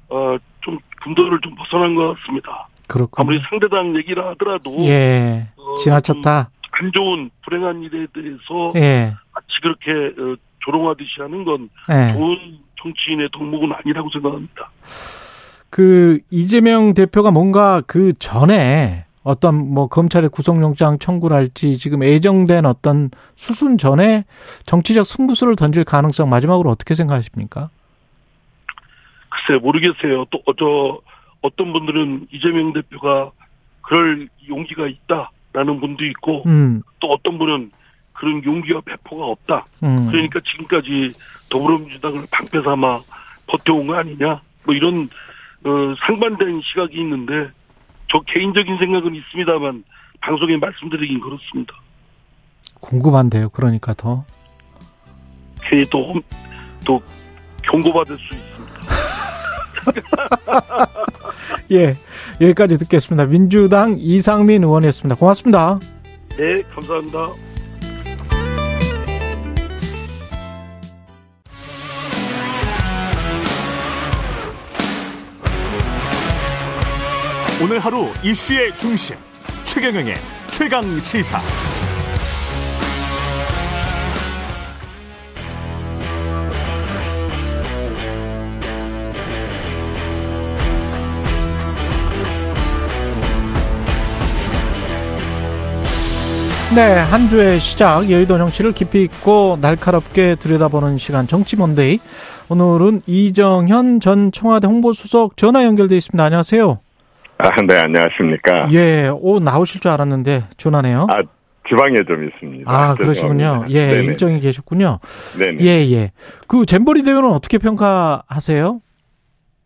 어, 좀 금도를 좀 벗어난 것 같습니다. 그렇군요. 아무리 상대당 얘기라 하더라도, 예. 어, 지나쳤다. 좀안 좋은 불행한 일에 대해서 예. 마치 그렇게 어, 조롱하듯이 하는 건 예. 좋은 정치인의 덕목은 아니라고 생각합니다. 그 이재명 대표가 뭔가 그 전에 어떤 뭐 검찰의 구속영장 청구를 할지 지금 예정된 어떤 수순 전에 정치적 승부수를 던질 가능성 마지막으로 어떻게 생각하십니까? 글쎄 모르겠어요. 또 저 어떤 분들은 이재명 대표가 그럴 용기가 있다라는 분도 있고 음, 또 어떤 분은 그런 용기와 배포가 없다. 음. 그러니까 지금까지 더불어민주당을 방패 삼아 버텨온 거 아니냐. 뭐 이런 어, 상반된 시각이 있는데 저 개인적인 생각은 있습니다만 방송에 말씀드리긴 그렇습니다. 궁금한데요. 그러니까 더. 괜히 또, 홈- 또 경고받을 수 있습니다. 예. 여기까지 듣겠습니다. 민주당 이상민 의원이었습니다. 고맙습니다. 네, 감사합니다. 오늘 하루 이슈의 중심 최경영의 최강 시사. 네, 한 주의 시작 여의도 정치를 깊이 있고 날카롭게 들여다보는 시간 정치 먼데이. 오늘은 이정현 전 청와대 홍보수석 전화 연결돼 있습니다. 안녕하세요. 아, 네, 안녕하십니까. 예, 오 나오실 줄 알았는데 전화네요. 아, 지방에 좀 있습니다. 아, 그러시군요. 예, 네네. 일정이 계셨군요. 네네. 예, 예. 그 잼버리 대회는 어떻게 평가하세요?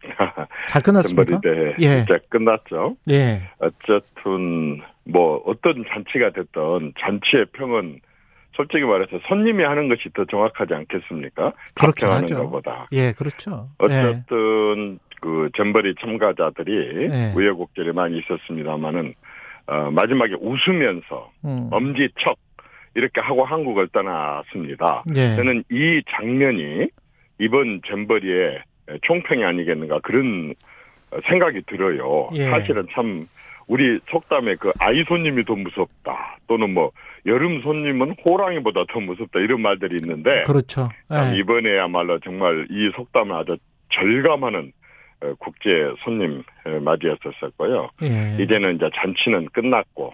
잘 끝났습니까? 대회 예. 이제 끝났죠. 예. 어쨌든 뭐 어떤 잔치가 됐던 잔치의 평은 솔직히 말해서 손님이 하는 것이 더 정확하지 않겠습니까? 그렇긴 하는. 것보다. 예, 그렇죠. 예. 어쨌든 그 잼버리 참가자들이 네. 우여곡절이 많이 있었습니다만은 어, 마지막에 웃으면서 음. 엄지척 이렇게 하고 한국을 떠났습니다. 예. 저는 이 장면이 이번 잼버리의 총평이 아니겠는가 그런 생각이 들어요. 예. 사실은 참 우리 속담에 그 아이 손님이 더 무섭다 또는 뭐 여름 손님은 호랑이보다 더 무섭다 이런 말들이 있는데 그렇죠. 참 예. 이번에야말로 정말 이 속담을 아주 절감하는 어, 국제 손님 어, 맞이했었었고요. 예. 이제는 이제 잔치는 끝났고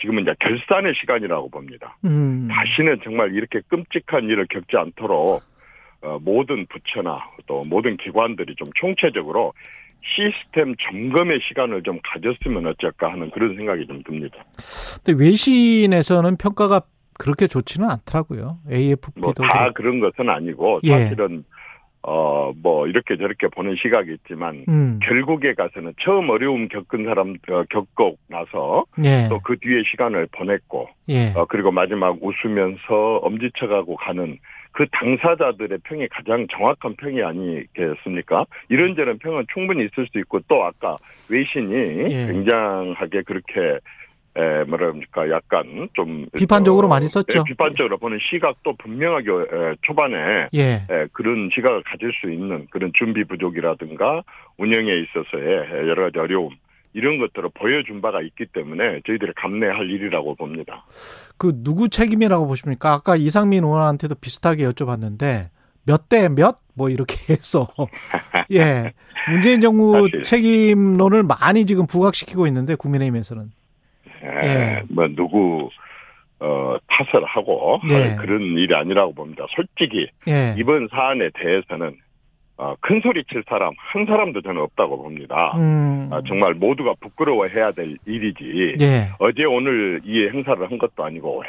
지금은 이제 결산의 시간이라고 봅니다. 음. 다시는 정말 이렇게 끔찍한 일을 겪지 않도록 어, 모든 부처나 또 모든 기관들이 좀 총체적으로 시스템 점검의 시간을 좀 가졌으면 어쩔까 하는 그런 생각이 좀 듭니다. 근데 외신에서는 평가가 그렇게 좋지는 않더라고요. AFP도 뭐 다 그런 것은 아니고 예. 사실은 어뭐 이렇게 저렇게 보는 시각이 있지만 음. 결국에 가서는 처음 어려움 겪은 사람 어, 겪고 나서 예. 또그 뒤에 시간을 보냈고 예. 어, 그리고 마지막 웃으면서 엄지쳐가고 가는 그 당사자들의 평이 가장 정확한 평이 아니겠습니까? 이런저런 평은 충분히 있을 수 있고 또 아까 외신이 예. 굉장하게 그렇게 에, 뭐랍니까 약간 좀 비판적으로 어, 많이 썼죠. 예, 비판적으로 보는 시각도 분명하게 에, 초반에 예. 에, 그런 시각을 가질 수 있는 그런 준비 부족이라든가 운영에 있어서의 여러 가지 어려움 이런 것들을 보여준 바가 있기 때문에 저희들이 감내할 일이라고 봅니다. 그 누구 책임이라고 보십니까? 아까 이상민 의원한테도 비슷하게 여쭤봤는데 몇 대 몇 뭐 이렇게 해서 예 문재인 정부 사실. 책임론을 많이 지금 부각시키고 있는데 국민의힘에서는 에, 예. 뭐 누구 어, 탓을 하고 예. 할 그런 일이 아니라고 봅니다. 솔직히 예 이번 사안에 대해서는 어, 큰 소리 칠 사람 한 사람도 저는 없다고 봅니다. 음. 아, 정말 모두가 부끄러워해야 될 일이지. 예 어제 오늘 이 행사를 한 것도 아니고 오래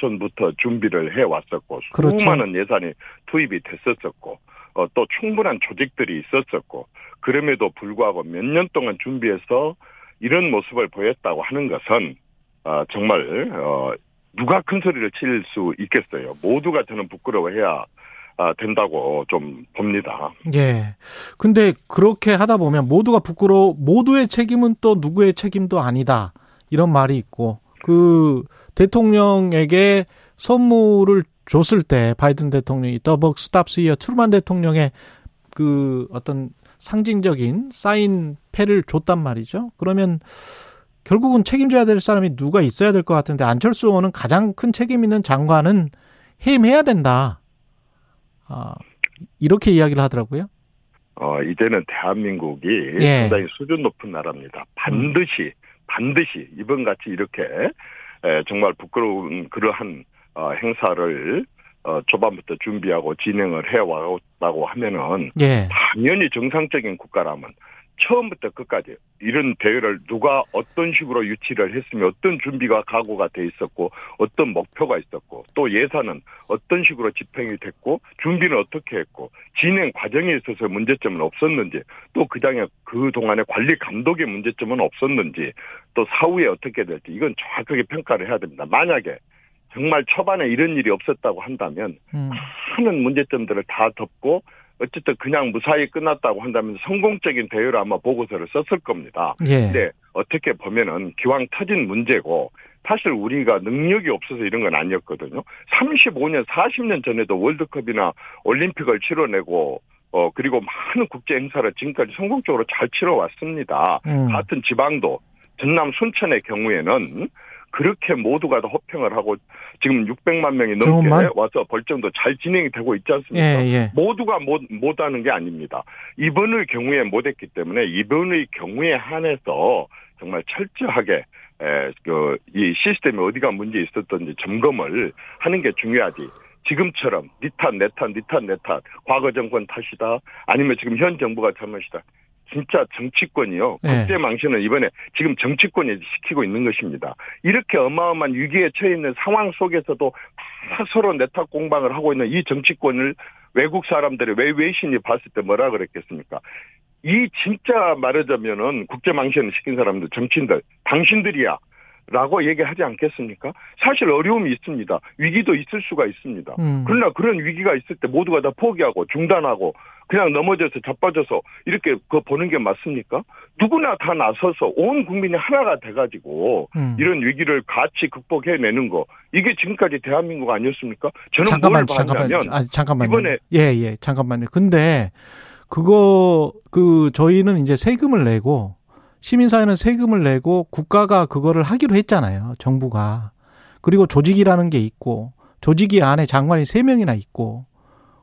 전부터 준비를 해 왔었고 그렇죠. 수많은 예산이 투입이 됐었었고 어, 또 충분한 조직들이 있었었고 그럼에도 불구하고 몇 년 동안 준비해서 이런 모습을 보였다고 하는 것은 어, 정말 어, 누가 큰 소리를 칠 수 있겠어요. 모두가 저는 부끄러워해야 아, 된다고 좀 봅니다. 예. 근데 그렇게 하다 보면 모두가 부끄러워 모두의 책임은 또 누구의 책임도 아니다. 이런 말이 있고 그 대통령에게 선물을 줬을 때 바이든 대통령이 더벅 스탑스 이어 트루만 대통령의 그 어떤 상징적인 사인 패를 줬단 말이죠. 그러면 결국은 책임져야 될 사람이 누가 있어야 될 것 같은데 안철수 의원은 가장 큰 책임 있는 장관은 해임해야 된다. 아, 이렇게 이야기를 하더라고요. 어, 이제는 대한민국이 예. 상당히 수준 높은 나라입니다. 반드시, 반드시 이번 같이 이렇게 에, 정말 부끄러운 그러한 어, 행사를 어, 초반부터 준비하고 진행을 해왔다고 하면은 예. 당연히 정상적인 국가라면 처음부터 끝까지 이런 대회를 누가 어떤 식으로 유치를 했으며 어떤 준비가 각오가 돼 있었고 어떤 목표가 있었고 또 예산은 어떤 식으로 집행이 됐고 준비는 어떻게 했고 진행 과정에 있어서 문제점은 없었는지 또 그장에 그 동안에 관리 감독의 문제점은 없었는지 또 사후에 어떻게 될지 이건 정확하게 평가를 해야 됩니다. 만약에 정말 초반에 이런 일이 없었다고 한다면 음. 많은 문제점들을 다 덮고 어쨌든 그냥 무사히 끝났다고 한다면 성공적인 대회를 아마 보고서를 썼을 겁니다. 예. 근데 어떻게 보면은 기왕 터진 문제고 사실 우리가 능력이 없어서 이런 건 아니었거든요. 35년, 40년 전에도 월드컵이나 올림픽을 치러내고 어 그리고 많은 국제 행사를 지금까지 성공적으로 잘 치러왔습니다. 음. 같은 지방도 전남 순천의 경우에는 그렇게 모두가 다 호평을 하고 지금 600만 명이 넘게 정말? 와서 벌정도 잘 진행이 되고 있지 않습니까? 예, 예. 모두가 못, 못하는 게 아닙니다. 이번의 경우에 못했기 때문에 이번의 경우에 한해서 정말 철저하게 에, 그, 이 시스템이 어디가 문제 있었던지 점검을 하는 게 중요하지. 지금처럼 니 탓, 내 탓, 니 탓, 내 탓, 과거 정권 탓이다. 아니면 지금 현 정부가 잘못이다. 진짜 정치권이요. 네. 국제 망신은 이번에 지금 정치권이 시키고 있는 것입니다. 이렇게 어마어마한 위기에 처해 있는 상황 속에서도 다 서로 내탁 공방을 하고 있는 이 정치권을 외국 사람들이 왜 외신이 봤을 때 뭐라 그랬겠습니까? 이 진짜 말하자면은 국제 망신을 시킨 사람들, 정치인들, 당신들이야. 라고 얘기하지 않겠습니까? 사실 어려움이 있습니다. 위기도 있을 수가 있습니다. 음. 그러나 그런 위기가 있을 때 모두가 다 포기하고 중단하고 그냥 넘어져서 자빠져서 이렇게 그 보는 게 맞습니까? 누구나 다 나서서 온 국민이 하나가 돼가지고 음. 이런 위기를 같이 극복해내는 거 이게 지금까지 대한민국 아니었습니까? 저는 잠깐만, 뭘 잠깐만, 아, 잠깐만요. 이번에- 예, 예, 잠깐만요. 근데 그거 그 저희는 이제 세금을 내고 시민사회는 세금을 내고 국가가 그거를 하기로 했잖아요. 정부가. 그리고 조직이라는 게 있고 조직이 안에 장관이 세명이나 있고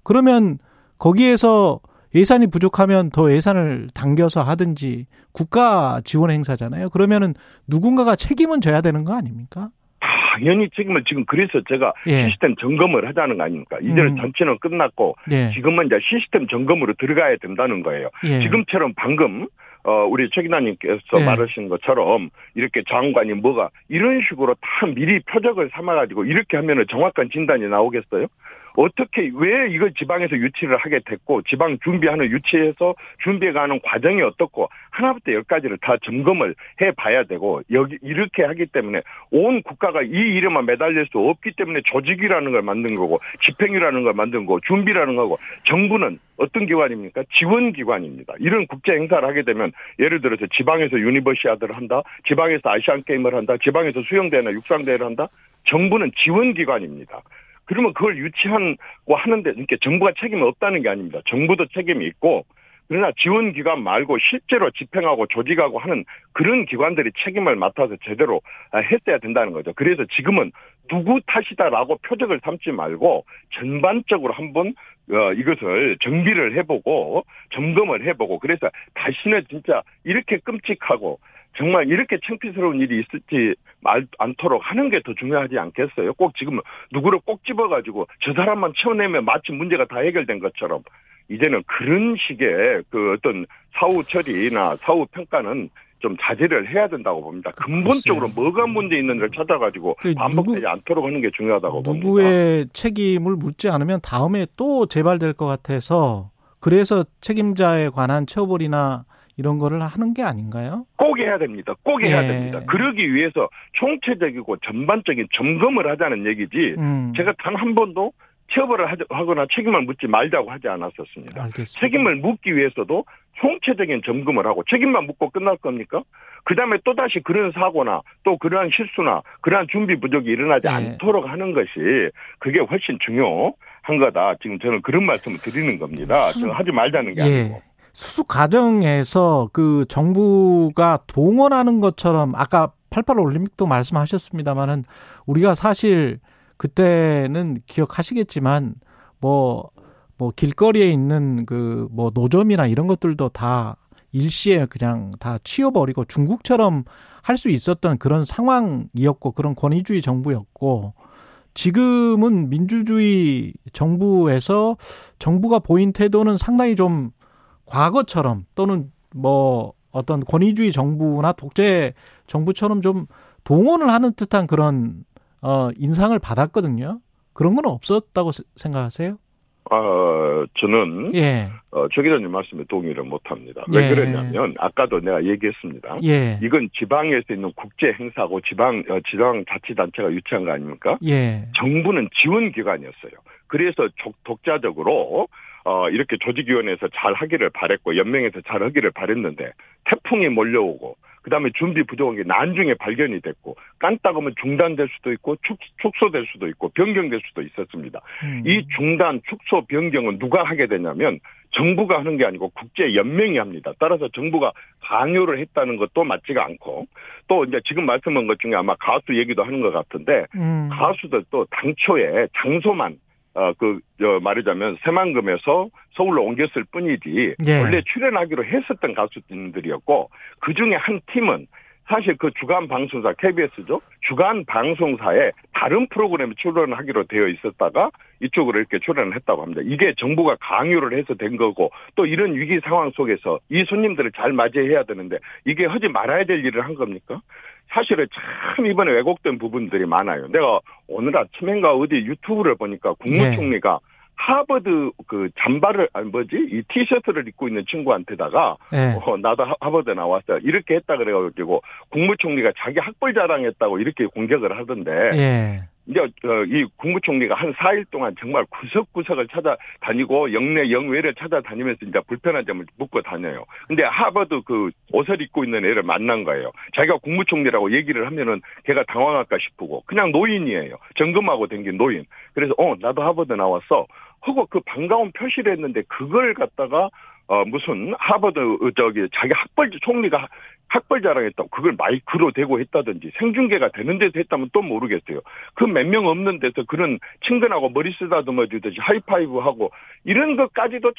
그러면 거기에서 예산이 부족하면 더 예산을 당겨서 하든지 국가 지원 행사잖아요. 그러면은 누군가가 책임은 져야 되는 거 아닙니까? 당연히 책임을 지금 그래서 제가 예. 시스템 점검을 하자는 거 아닙니까? 이제는 음. 전체는 끝났고 예. 지금은 이제 시스템 점검으로 들어가야 된다는 거예요. 예. 지금처럼 방금 어 우리 최 기자님께서 예. 말하신 것처럼 이렇게 장관이 뭐가 이런 식으로 다 미리 표적을 삼아가지고 이렇게 하면은 정확한 진단이 나오겠어요? 어떻게 왜 이걸 지방에서 유치를 하게 됐고 지방 준비하는 유치해서 준비해가는 과정이 어떻고 하나부터 열까지를 다 점검을 해봐야 되고 여기 이렇게 하기 때문에 온 국가가 이 이름만 매달릴 수 없기 때문에 조직이라는 걸 만든 거고 집행이라는 걸 만든 거고 준비라는 거고 정부는 어떤 기관입니까? 지원기관입니다. 이런 국제 행사를 하게 되면 예를 들어서 지방에서 유니버시아드를 한다, 지방에서 아시안 게임을 한다, 지방에서 수영대회나 육상대회를 한다. 정부는 지원기관입니다. 그러면 그걸 유치하고 하는데 이렇게 정부가 책임이 없다는 게 아닙니다. 정부도 책임이 있고 그러나 지원 기관 말고 실제로 집행하고 조직하고 하는 그런 기관들이 책임을 맡아서 제대로 했어야 된다는 거죠. 그래서 지금은 누구 탓이다라고 표적을 삼지 말고 전반적으로 한번 어, 이것을 정비를 해보고 점검을 해보고 그래서 다시는 진짜 이렇게 끔찍하고 정말 이렇게 창피스러운 일이 있을지 말 않도록 하는 게 더 중요하지 않겠어요? 꼭 지금 누구를 꼭 집어가지고 저 사람만 채워내면 마치 문제가 다 해결된 것처럼 이제는 그런 식의 그 어떤 사후 처리나 사후 평가는 좀 자제를 해야 된다고 봅니다. 근본적으로 글쎄요. 뭐가 문제 있는지를 찾아가지고 그 반복되지 누구- 않도록 하는 게 중요하다고 봅니다. 누구의 책임을 묻지 않으면 다음에 또 재발될 것 같아서 그래서 책임자에 관한 처벌이나 이런 거를 하는 게 아닌가요? 꼭 해야 됩니다. 꼭 해야 예. 됩니다. 그러기 위해서 총체적이고 전반적인 점검을 하자는 얘기지 음, 제가 단 한 번도 처벌을 하거나 책임을 묻지 말자고 하지 않았었습니다. 알겠습니다. 책임을 묻기 위해서도 총체적인 점검을 하고 책임만 묻고 끝날 겁니까? 그 다음에 또다시 그런 사고나 또 그러한 실수나 그러한 준비 부족이 일어나지 예. 않도록 하는 것이 그게 훨씬 중요한 거다. 지금 저는 그런 말씀을 드리는 겁니다. 수- 저는 하지 말자는 게 예. 아니고. 수습 과정에서 그 정부가 동원하는 것처럼 아까 88 올림픽도 말씀하셨습니다만은 우리가 사실 그때는 기억하시겠지만 뭐, 뭐 길거리에 있는 그 뭐 노점이나 이런 것들도 다 일시에 그냥 다 치워버리고 중국처럼 할 수 있었던 그런 상황이었고 그런 권위주의 정부였고 지금은 민주주의 정부에서 정부가 보인 태도는 상당히 좀 과거처럼 또는 뭐 어떤 권위주의 정부나 독재 정부처럼 좀 동원을 하는 듯한 그런 어 인상을 받았거든요. 그런 건 없었다고 세- 생각하세요? 아, 저는 예. 어, 최 기자님 말씀에 동의를 못합니다. 왜 예. 그러냐면 아까도 내가 얘기했습니다. 예. 이건 지방에서 있는 국제 행사고 지방 어, 지방 자치단체가 유치한 거 아닙니까? 예. 정부는 지원 기관이었어요. 그래서 족- 독자적으로 어, 이렇게 조직위원회에서 잘 하기를 바랬고 연맹에서 잘 하기를 바랬는데 태풍이 몰려오고 그 다음에 준비 부족한 게 나중에 발견이 됐고 깐따가면 중단될 수도 있고 축, 축소될 수도 있고 변경될 수도 있었습니다. 음. 이 중단, 축소, 변경은 누가 하게 되냐면 정부가 하는 게 아니고 국제 연맹이 합니다. 따라서 정부가 강요를 했다는 것도 맞지가 않고 또 이제 지금 말씀한 것 중에 아마 가수 얘기도 하는 것 같은데 음. 가수들도 당초에 장소만 어그 말하자면 새만금에서 서울로 옮겼을 뿐이지 예. 원래 출연하기로 했었던 가수들이었고 그 중에 한 팀은 사실 그 주간 방송사 KBS죠 주간 방송사에 다른 프로그램에 출연하기로 되어 있었다가 이쪽으로 이렇게 출연을 했다고 합니다. 이게 정부가 강요를 해서 된 거고 또 이런 위기 상황 속에서 이 손님들을 잘 맞이해야 되는데 이게 하지 말아야 될 일을 한 겁니까? 사실은 참 이번에 왜곡된 부분들이 많아요. 내가 오늘 아침인가 어디 유튜브를 보니까 국무총리가 하버드 그 잠바를 아니 뭐지 이 티셔츠를 입고 있는 친구한테다가 예. 어, 나도 하- 하버드 나왔어 이렇게 했다 그래가지고 국무총리가 자기 학벌 자랑했다고 이렇게 공격을 하던데 예. 이제 어, 이 국무총리가 한 4일 동안 정말 구석구석을 찾아다니고 영내 영외를 찾아다니면서 이제 불편한 점을 묻고 다녀요. 근데 하버드 그 옷을 입고 있는 애를 만난 거예요. 자기가 국무총리라고 얘기를 하면은 걔가 당황할까 싶고 그냥 노인이에요. 점검하고 댕긴 노인. 그래서 어 나도 하버드 나왔어. 하고 그 반가운 표시를 했는데 그걸 갖다가 어 무슨 하버드 어, 저기 자기 학벌 총리가 학벌 자랑 했다고 그걸 마이크로 대고 했다든지 생중계가 되는 데서 했다면 또 모르겠어요. 그 몇 명 없는 데서 그런 친근하고 머리 쓰다듬어 주듯이 하이파이브 하고 이런 것까지도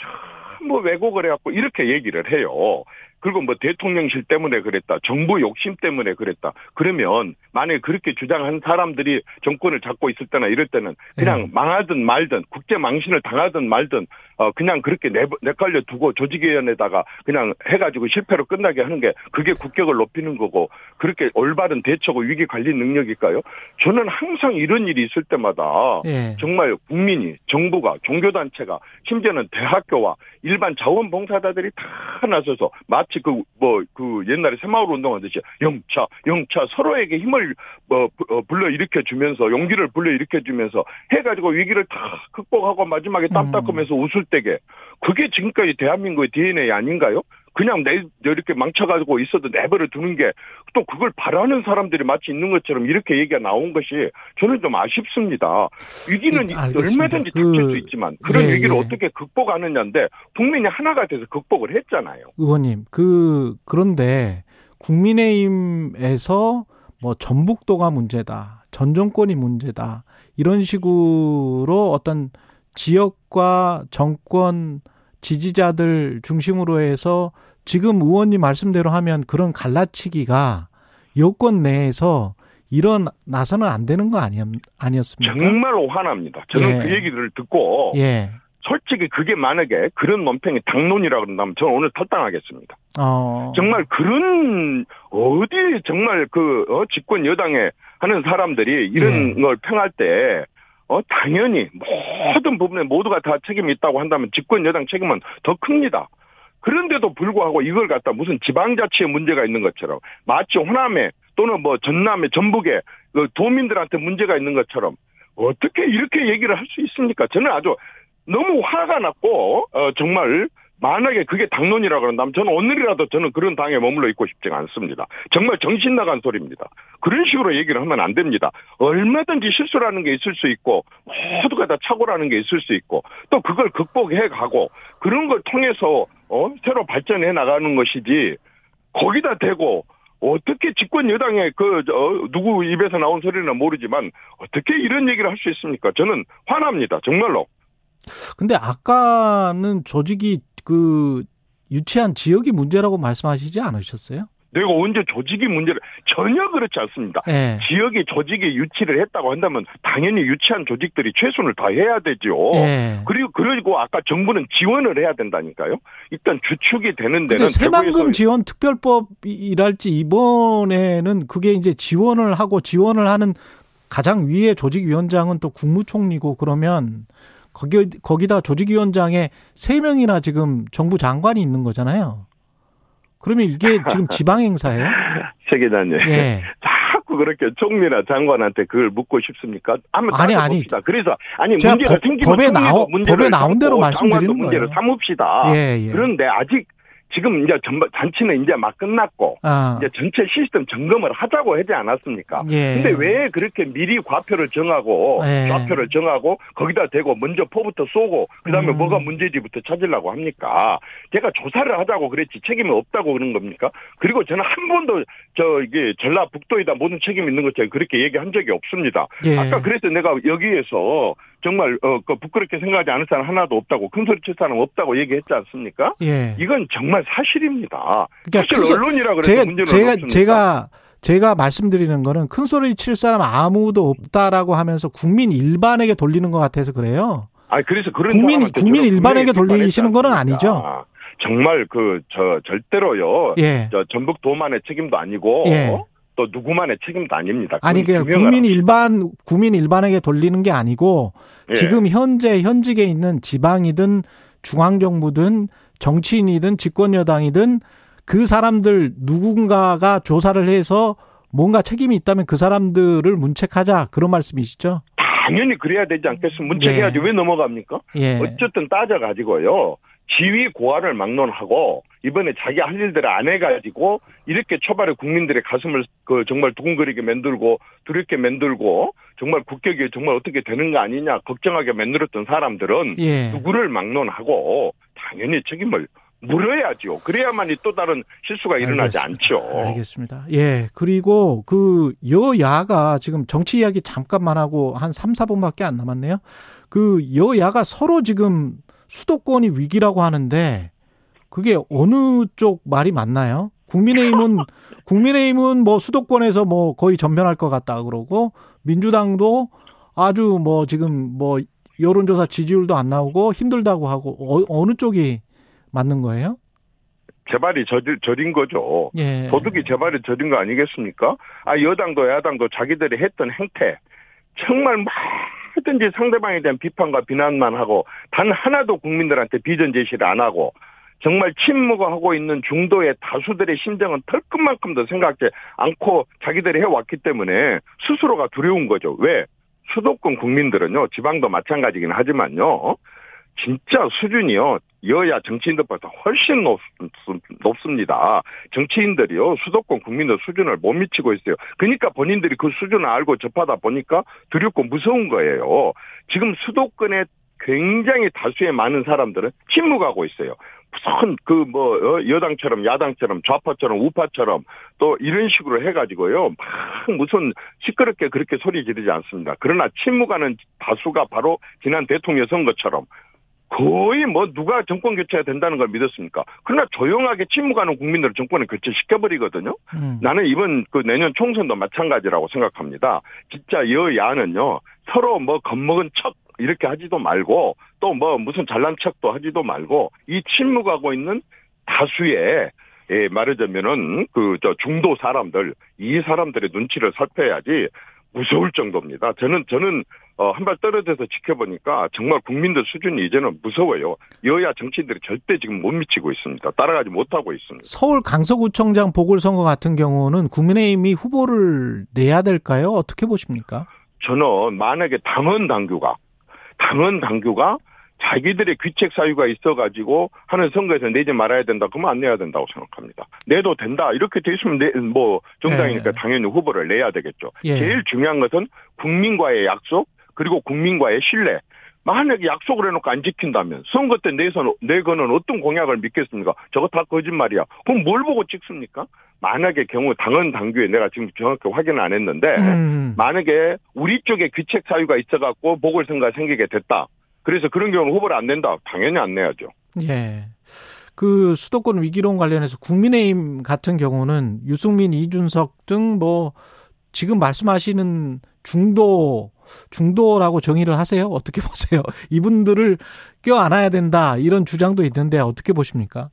전부 왜곡을 해갖고 이렇게 얘기를 해요. 그리고 뭐 대통령실 때문에 그랬다. 정부 욕심 때문에 그랬다. 그러면 만약에 그렇게 주장한 사람들이 정권을 잡고 있을 때나 이럴 때는 그냥 네. 망하든 말든 국제 망신을 당하든 말든 어 그냥 그렇게 내, 내깔려 두고 조직위원회에다가 그냥 해가지고 실패로 끝나게 하는 게 그게 국격을 높이는 거고 그렇게 올바른 대처고 위기 관리 능력일까요? 저는 항상 이런 일이 있을 때마다 예. 정말 국민이 정부가 종교단체가 심지어는 대학교와 일반 자원봉사자들이 다 나서서 마치 그 뭐 그 옛날에 새마을 운동하듯이 영차 영차 서로에게 힘을 뭐 부- 어, 불러 일으켜 주면서 용기를 불러 일으켜 주면서 해가지고 위기를 다 극복하고 마지막에 땀 음. 닦으면서 웃을 때게 그게 지금까지 대한민국의 DNA 아닌가요? 그냥 내 이렇게 망쳐가지고 있어도 내버려 두는 게 또 그걸 바라는 사람들이 마치 있는 것처럼 이렇게 얘기가 나온 것이 저는 좀 아쉽습니다. 위기는 예, 알겠습니다. 얼마든지 그, 닥칠 수 있지만 그런 예, 위기를 예. 어떻게 극복하느냐인데 국민이 하나가 돼서 극복을 했잖아요. 의원님, 그, 그런데 국민의힘에서 뭐 전북도가 문제다, 전 정권이 문제다, 이런 식으로 어떤 지역과 정권 지지자들 중심으로 해서 지금 의원님 말씀대로 하면 그런 갈라치기가 여권 내에서 일어나서는 안 되는 거 아니, 아니었습니까? 정말로 화납니다. 저는 예. 그 얘기를 듣고 예. 솔직히 그게 만약에 그런 논평이 당론이라 그런다면 저는 오늘 탈당하겠습니다. 어. 정말 그런 어디 정말 그 어, 집권 여당에 하는 사람들이 이런 예. 걸 평할 때 어, 당연히 모든 부분에 모두가 다 책임이 있다고 한다면 집권 여당 책임은 더 큽니다. 그런데도 불구하고 이걸 갖다 무슨 지방자치에 문제가 있는 것처럼 마치 호남에 또는 뭐 전남에 전북에 그 도민들한테 문제가 있는 것처럼 어떻게 이렇게 얘기를 할 수 있습니까? 저는 아주 너무 화가 났고 어, 정말 만약에 그게 당론이라 그런다면 저는 오늘이라도 저는 그런 당에 머물러 있고 싶지가 않습니다. 정말 정신 나간 소리입니다. 그런 식으로 얘기를 하면 안 됩니다. 얼마든지 실수라는 게 있을 수 있고 모두가 다 착오라는 게 있을 수 있고 또 그걸 극복해 가고 그런 걸 통해서 어 새로 발전해 나가는 것이지 거기다 대고 어떻게 집권 여당의 그, 저, 누구 입에서 나온 소리는 모르지만 어떻게 이런 얘기를 할 수 있습니까? 저는 화납니다. 정말로. 근데 아까는 조직이 그 유치한 지역이 문제라고 말씀하시지 않으셨어요? 내가 언제 조직이 문제를 전혀 그렇지 않습니다. 예. 지역이 조직이 유치를 했다고 한다면 당연히 유치한 조직들이 최선을 다해야 되죠. 예. 그리고 그리고 아까 정부는 지원을 해야 된다니까요. 일단 주축이 되는 데는 대구에서- 지원 특별법이랄지 이번에는 그게 이제 지원을 하고 지원을 하는 가장 위의 조직위원장은 또 국무총리고 그러면 거기 거기다 조직위원장에 세 명이나 지금 정부 장관이 있는 거잖아요. 그러면 이게 지금 지방 행사예요? 세 계단님. 예. 자꾸 그렇게 총리나 장관한테 그걸 묻고 싶습니까? 한번 아니, 따져봅시다. 그래서 아니 제가 문제가 법- 생기면 법에 나오- 문제를 법에 나온 대로 말씀드리는 문제를 거예요. 삼읍시다. 예, 예. 그런데 아직 지금 이제 전 잔치는 이제 막 끝났고 아. 이제 전체 시스템 점검을 하자고 하지 않았습니까? 예. 근데 왜 그렇게 미리 과표를 정하고 예. 좌표를 정하고 거기다 대고 먼저 포부터 쏘고 그다음에 음. 뭐가 문제지부터 찾으려고 합니까? 제가 조사를 하자고 그랬지 책임이 없다고 그런 겁니까? 그리고 저는 한 번도 저 이게 전라북도에다 모든 책임 있는 것처럼 그렇게 얘기한 적이 없습니다. 예. 아까 그래서 내가 여기에서 정말 어 그 부끄럽게 생각하지 않을 사람 하나도 없다고 큰 소리 칠 사람 없다고 얘기했지 않습니까? 예. 이건 정말 사실입니다. 그러니까 사실 언론이라 그래서 제가 문제는 제가 없습니다. 제가 제가 말씀드리는 거는 큰 소리 칠 사람 아무도 없다라고 하면서 국민 일반에게 돌리는 것 같아서 그래요. 아니 그래서 그런 국민- 국민 일반에게 돌리시는 않습니까? 아니죠? 정말 그 저 절대로요. 예. 저 전북 도만의 책임도 아니고 예. 또 누구만의 책임도 아닙니다. 아니 그 국민 일반 국민 일반에게 돌리는 게 아니고 예. 지금 현재 현직에 있는 지방이든 중앙 정부든 정치인이든 집권 여당이든 그 사람들 누군가가 조사를 해서 뭔가 책임이 있다면 그 사람들을 문책하자 그런 말씀이시죠? 당연히 그래야 되지 않겠습니까? 문책해야지 예. 왜 넘어갑니까? 예. 어쨌든 따져가지고요. 지위 고하를 막론하고 이번에 자기 할 일들을 안 해가지고 이렇게 초발에 국민들의 가슴을 그 정말 두근거리게 만들고 두렵게 만들고 정말 국격이 정말 어떻게 되는 거 아니냐 걱정하게 만들었던 사람들은 예. 누구를 막론하고 당연히 책임을 물어야죠. 그래야만이 또 다른 실수가 일어나지 알겠습니다. 않죠. 알겠습니다. 예. 그리고 그 여야가 지금 정치 이야기 잠깐만 하고 한 3, 4분밖에 안 남았네요. 그 여야가 서로 지금 수도권이 위기라고 하는데 그게 어느 쪽 말이 맞나요? 국민의힘은 국민의힘은 뭐 수도권에서 뭐 거의 전면할 것 같다 그러고 민주당도 아주 뭐 지금 뭐 여론조사 지지율도 안 나오고 힘들다고 하고 어, 어느 쪽이 맞는 거예요? 재발이 저질, 저린 거죠. 예. 도둑이 재발이 저린 거 아니겠습니까? 아, 여당도 야당도 자기들이 했던 행태, 정말 뭐든지 상대방에 대한 비판과 비난만 하고, 단 하나도 국민들한테 비전 제시를 안 하고, 정말 침묵하고 있는 중도의 다수들의 심정은 털끝만큼도 생각지 않고 자기들이 해왔기 때문에 스스로가 두려운 거죠. 왜? 수도권 국민들은요, 지방도 마찬가지긴 하지만요, 진짜 수준이요, 여야 정치인들보다 훨씬 높, 높습니다. 정치인들이요, 수도권 국민들 수준을 못 미치고 있어요. 그러니까 본인들이 그 수준을 알고 접하다 보니까 두렵고 무서운 거예요. 지금 수도권에 굉장히 다수의 많은 사람들은 침묵하고 있어요. 무슨 그뭐 여당처럼 야당처럼 좌파처럼 우파처럼 또 이런 식으로 해가지고요 막 무슨 시끄럽게 그렇게 소리 지르지 않습니다. 그러나 침묵하는 다수가 바로 지난 대통령 선거처럼 거의 뭐 누가 정권 교체가 된다는 걸 믿었습니까? 그러나 조용하게 침묵하는 국민들을 정권을 교체시켜버리거든요. 음. 나는 이번 그 내년 총선도 마찬가지라고 생각합니다. 진짜 여야는요 서로 뭐 겁먹은 척 이렇게 하지도 말고 또 뭐 무슨 잘난 척도 하지도 말고 이 침묵하고 있는 다수의 예, 말하자면은 그 저 중도 사람들 이 사람들의 눈치를 살펴야지 무서울 정도입니다. 저는 저는 어, 한 발 떨어져서 지켜보니까 정말 국민들 수준이 이제는 무서워요. 여야 정치인들이 절대 지금 못 미치고 있습니다. 따라가지 못하고 있습니다. 서울 강서구청장 보궐선거 같은 경우는 국민의힘이 후보를 내야 될까요? 어떻게 보십니까? 저는 만약에 당헌 당규가 당헌 당규가 자기들의 귀책 사유가 있어가지고 하는 선거에서 내지 말아야 된다. 그러면 안 내야 된다고 생각합니다. 내도 된다. 이렇게 돼 있으면 내, 뭐 정당이니까 네. 당연히 후보를 내야 되겠죠. 예. 제일 중요한 것은 국민과의 약속 그리고 국민과의 신뢰. 만약에 약속을 해놓고 안 지킨다면 선거 때 내선 내거는 어떤 공약을 믿겠습니까? 저거 다 거짓말이야. 그럼 뭘 보고 찍습니까? 만약에 경우 당헌 당규에 내가 지금 정확히 확인을 안 했는데 음. 만약에 우리 쪽에 귀책 사유가 있어갖고 보궐선거가 생기게 됐다. 그래서 그런 경우는 후보를 안 낸다. 당연히 안 내야죠. 예. 그 수도권 위기론 관련해서 국민의힘 같은 경우는 유승민, 이준석 등 뭐 지금 말씀하시는 중도 중도라고 정의를 하세요? 어떻게 보세요? 이분들을 껴안아야 된다 이런 주장도 있는데 어떻게 보십니까?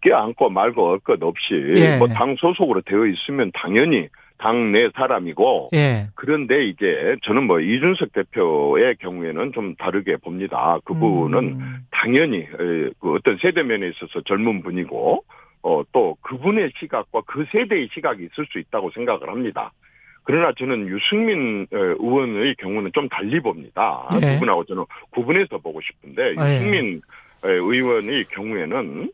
껴안고 말고 할 것 없이 예. 뭐당 소속으로 되어 있으면 당연히 당내 사람이고 예. 그런데 이제 저는 뭐 이준석 대표의 경우에는 좀 다르게 봅니다. 그분은 음. 당연히 에, 그 어떤 세대면에 있어서 젊은 분이고 어, 또 그분의 시각과 그 세대의 시각이 있을 수 있다고 생각을 합니다. 그러나 저는 유승민 어, 의원의 경우는 좀 달리 봅니다. 예. 두 분하고 저는 구분해서 보고 싶은데 아, 예. 유승민 에, 의원의 경우에는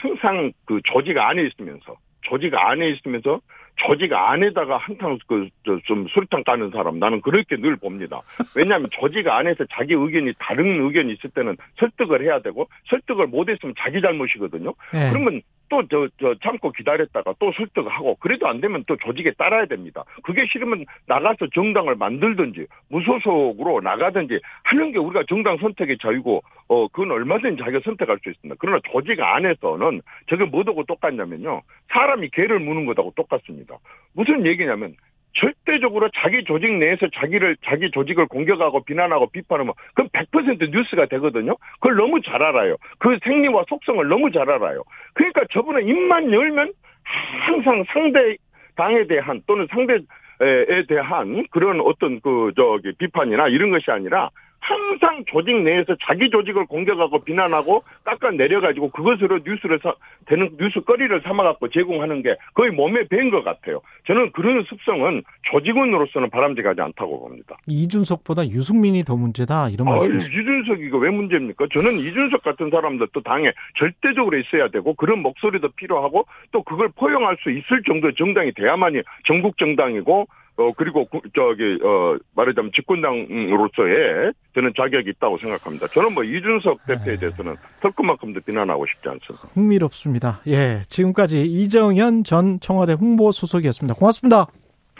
항상 그 조직 안에 있으면서 조직 안에 있으면서 조직 안에다가 한탕 그좀 수류탄 까는 사람 나는 그렇게 늘 봅니다. 왜냐하면 조직 안에서 자기 의견이 다른 의견이 있을 때는 설득을 해야 되고 설득을 못했으면 자기 잘못이거든요. 예. 그러면 또저 저 참고 기다렸다가 또 설득을 하고 그래도 안 되면 또 조직에 따라야 됩니다. 그게 싫으면 나가서 정당을 만들든지 무소속으로 나가든지 하는 게 우리가 정당 선택의 자유고 어 그건 얼마든지 자기가 선택할 수 있습니다. 그러나 조직 안에서는 저게 뭐하고 똑같냐면요. 사람이 개를 무는 것하고 똑같습니다. 무슨 얘기냐면 절대적으로 자기 조직 내에서 자기를 자기 조직을 공격하고 비난하고 비판하면 그건 100% 뉴스가 되거든요. 그걸 너무 잘 알아요. 그 생리와 속성을 너무 잘 알아요. 그러니까 저분은 입만 열면 항상 상대 당에 대한 또는 상대에 대한 그런 어떤 그 저기 비판이나 이런 것이 아니라 항상 조직 내에서 자기 조직을 공격하고 비난하고 깎아 내려가지고 그것으로 뉴스를 사, 되는 뉴스거리를 삼아갖고 제공하는 게 거의 몸에 밴 것 같아요. 저는 그런 습성은 조직원으로서는 바람직하지 않다고 봅니다. 이준석보다 유승민이 더 문제다 이런 말씀이시죠? 이준석 이거 왜 문제입니까? 저는 이준석 같은 사람들도 당에 절대적으로 있어야 되고 그런 목소리도 필요하고 또 그걸 포용할 수 있을 정도의 정당이 돼야만이 전국 정당이고 어 그리고 구, 저기 어 말하자면 집권당으로서의 저는 자격이 있다고 생각합니다. 저는 뭐 이준석 대표에 네. 대해서는 털끝만큼도 비난하고 싶지 않습니다. 흥미롭습니다. 예, 지금까지 이정현 전 청와대 홍보수석이었습니다. 고맙습니다.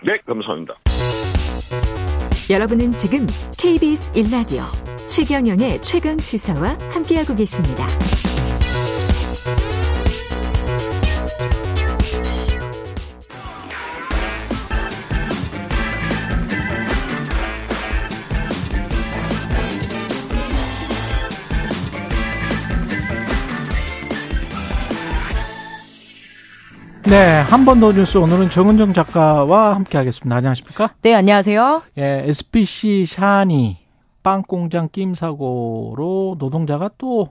네, 감사합니다. 여러분은 지금 KBS 1라디오 최경영의 최강 시사와 함께하고 계십니다. 네, 한 번 더 뉴스 오늘은 정은정 작가와 함께 하겠습니다. 안녕하십니까? 네, 안녕하세요. 예, SPC 샤니 빵 공장 끼임 사고로 노동자가 또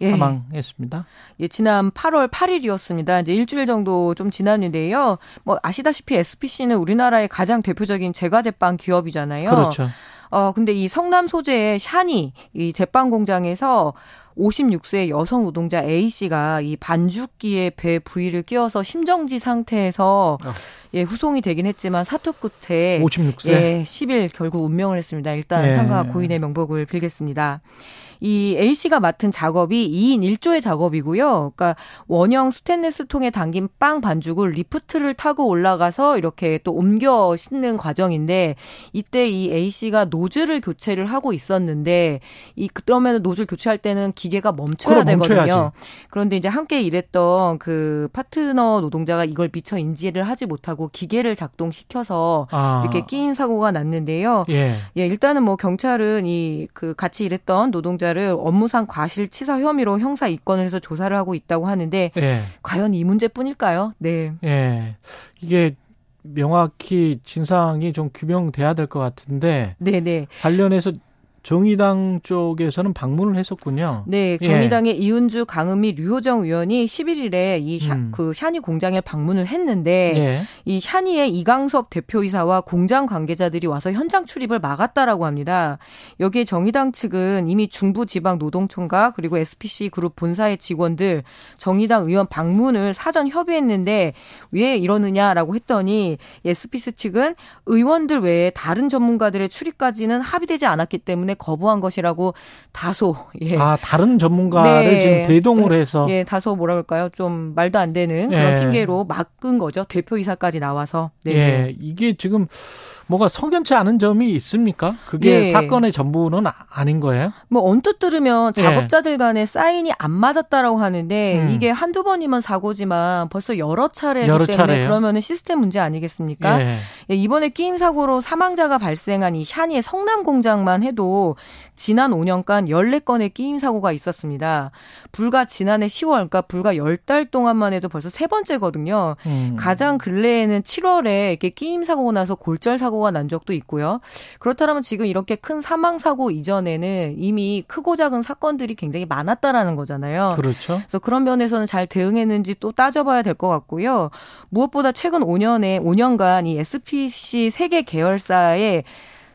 예. 사망했습니다. 예, 지난 8월 8일이었습니다. 이제 일주일 정도 좀 지났는데요. 뭐 아시다시피 SPC는 우리나라의 가장 대표적인 제과제빵 기업이잖아요. 그렇죠. 어, 근데 이 성남 소재의 샤니 이 제빵 공장에서 56세 여성 노동자 A 씨가 이 반죽기에 배 부위를 끼워서 심정지 상태에서 아. 예, 후송이 되긴 했지만 사투 끝에 56세. 예, 10일 결국 운명을 했습니다. 일단 예. 상가 고인의 명복을 빌겠습니다. 이 A 씨가 맡은 작업이 2인 1조의 작업이고요. 그러니까 원형 스테인레스 통에 담긴 빵 반죽을 리프트를 타고 올라가서 이렇게 또 옮겨 싣는 과정인데 이때 이 A 씨가 노즐을 교체를 하고 있었는데 이 그러면 노즐 교체할 때는 기계가 멈춰야 그럼 멈춰야지. 되거든요. 그런데 이제 함께 일했던 그 파트너 노동자가 이걸 미처 인지를 하지 못하고 기계를 작동시켜서 아, 이렇게 끼임 사고가 났는데요. 예. 예, 일단은 뭐 경찰은 이 그 같이 일했던 노동자 를 업무상 과실치사 혐의로 형사 입건을 해서 조사를 하고 있다고 하는데 예. 과연 이 문제뿐일까요? 네. 예. 이게 명확히 진상이 좀 규명돼야 될 것 같은데 네, 네. 관련해서 정의당 쪽에서는 방문을 했었군요. 네, 예. 정의당의 이은주 강은미 류호정 의원이 11일에 이 샤, 음. 그 샤니 공장에 방문을 했는데 예. 이 샤니의 이강섭 대표이사와 공장 관계자들이 와서 현장 출입을 막았다라고 합니다. 여기에 정의당 측은 이미 중부지방노동청과 그리고 SPC 그룹 본사의 직원들 정의당 의원 방문을 사전 협의했는데 왜 이러느냐라고 했더니 SPC 측은 의원들 외에 다른 전문가들의 출입까지는 합의되지 않았기 때문에 거부한 것이라고 다소 예. 아, 다른 전문가를 네. 지금 대동을 해서 예, 다소 뭐라 그럴까요? 좀 말도 안 되는 그런 예. 핑계로 막은 거죠. 대표이사까지 나와서. 네. 예, 이게 지금 뭐가 석연치 않은 점이 있습니까? 그게 예. 사건의 전부는 아- 아닌 거예요? 뭐 언뜻 들으면 예. 작업자들 간에 사인이 안 맞았다라고 하는데 음. 이게 한두 번이면 사고지만 벌써 여러 차례이기 여러 때문에 차례예요? 그러면은 시스템 문제 아니겠습니까? 예. 예, 이번에 끼임 사고로 사망자가 발생한 이 샤니의 성남 공장만 해도 지난 5년간 14건의 끼임 사고가 있었습니다. 불과 지난해 10월, 그러니까 불과 10달 동안만 해도 벌써 세 번째거든요. 음. 가장 근래에는 7월에 이렇게 끼임 사고가 나서 골절 사고가 난 적도 있고요. 그렇다면 지금 이렇게 큰 사망 사고 이전에는 이미 크고 작은 사건들이 굉장히 많았다라는 거잖아요. 그렇죠. 그래서 그런 면에서는 잘 대응했는지 또 따져봐야 될 것 같고요. 무엇보다 최근 5년에 5년간 이 SPC 세계 계열사의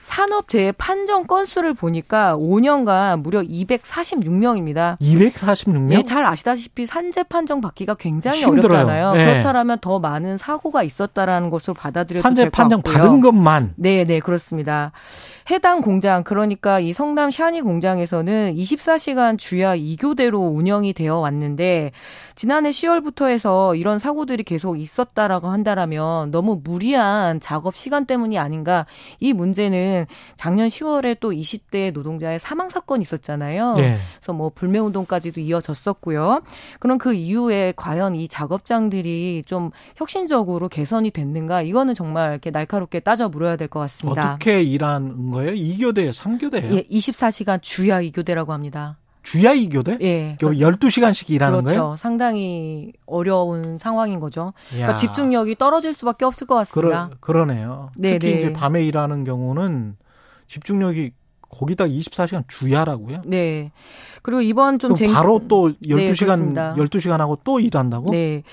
산업재해 판정 건수를 보니까 5년간 무려 246명입니다. 246명? 예, 잘 아시다시피 산재 판정 받기가 굉장히 힘들어요. 어렵잖아요. 네. 그렇다면 더 많은 사고가 있었다라는 것으로 받아들여도 산재 판정. 받은 것만 네, 네, 그렇습니다. 해당 공장, 그러니까 이 성남 샤니 공장에서는 24시간 주야 2교대로 운영이 되어 왔는데, 지난해 10월부터 해서 이런 사고들이 계속 있었다라고 한다라면 너무 무리한 작업 시간 때문이 아닌가. 이 문제는 작년 10월에 또 20대 노동자의 사망 사건이 있었잖아요. 예. 그래서 뭐 불매 운동까지도 이어졌었고요. 그럼 그 이후에 과연 이 작업장들이 좀 혁신적으로 개선이 됐는가? 이거는 정말 이렇게 날카롭게 따져 물어야 될 것 같습니다. 어떻게 일하는 거예요? 2교대예요? 3교대예요? 예, 24시간 주야 이교대라고 합니다. 주야 이교대? 예. 12시간씩 일하는 그렇죠. 거예요? 상당히 어려운 상황인 거죠. 그러니까 야. 집중력이 떨어질 수밖에 없을 것 같습니다. 그러, 그러네요. 네, 특히 네. 이제 밤에 일하는 경우는 집중력이 거기다 24시간 주야라고요? 네. 그리고 이번 좀 쟁... 바로 또 네, 12시간 그렇습니다. 12시간 하고 또 일한다고? 네.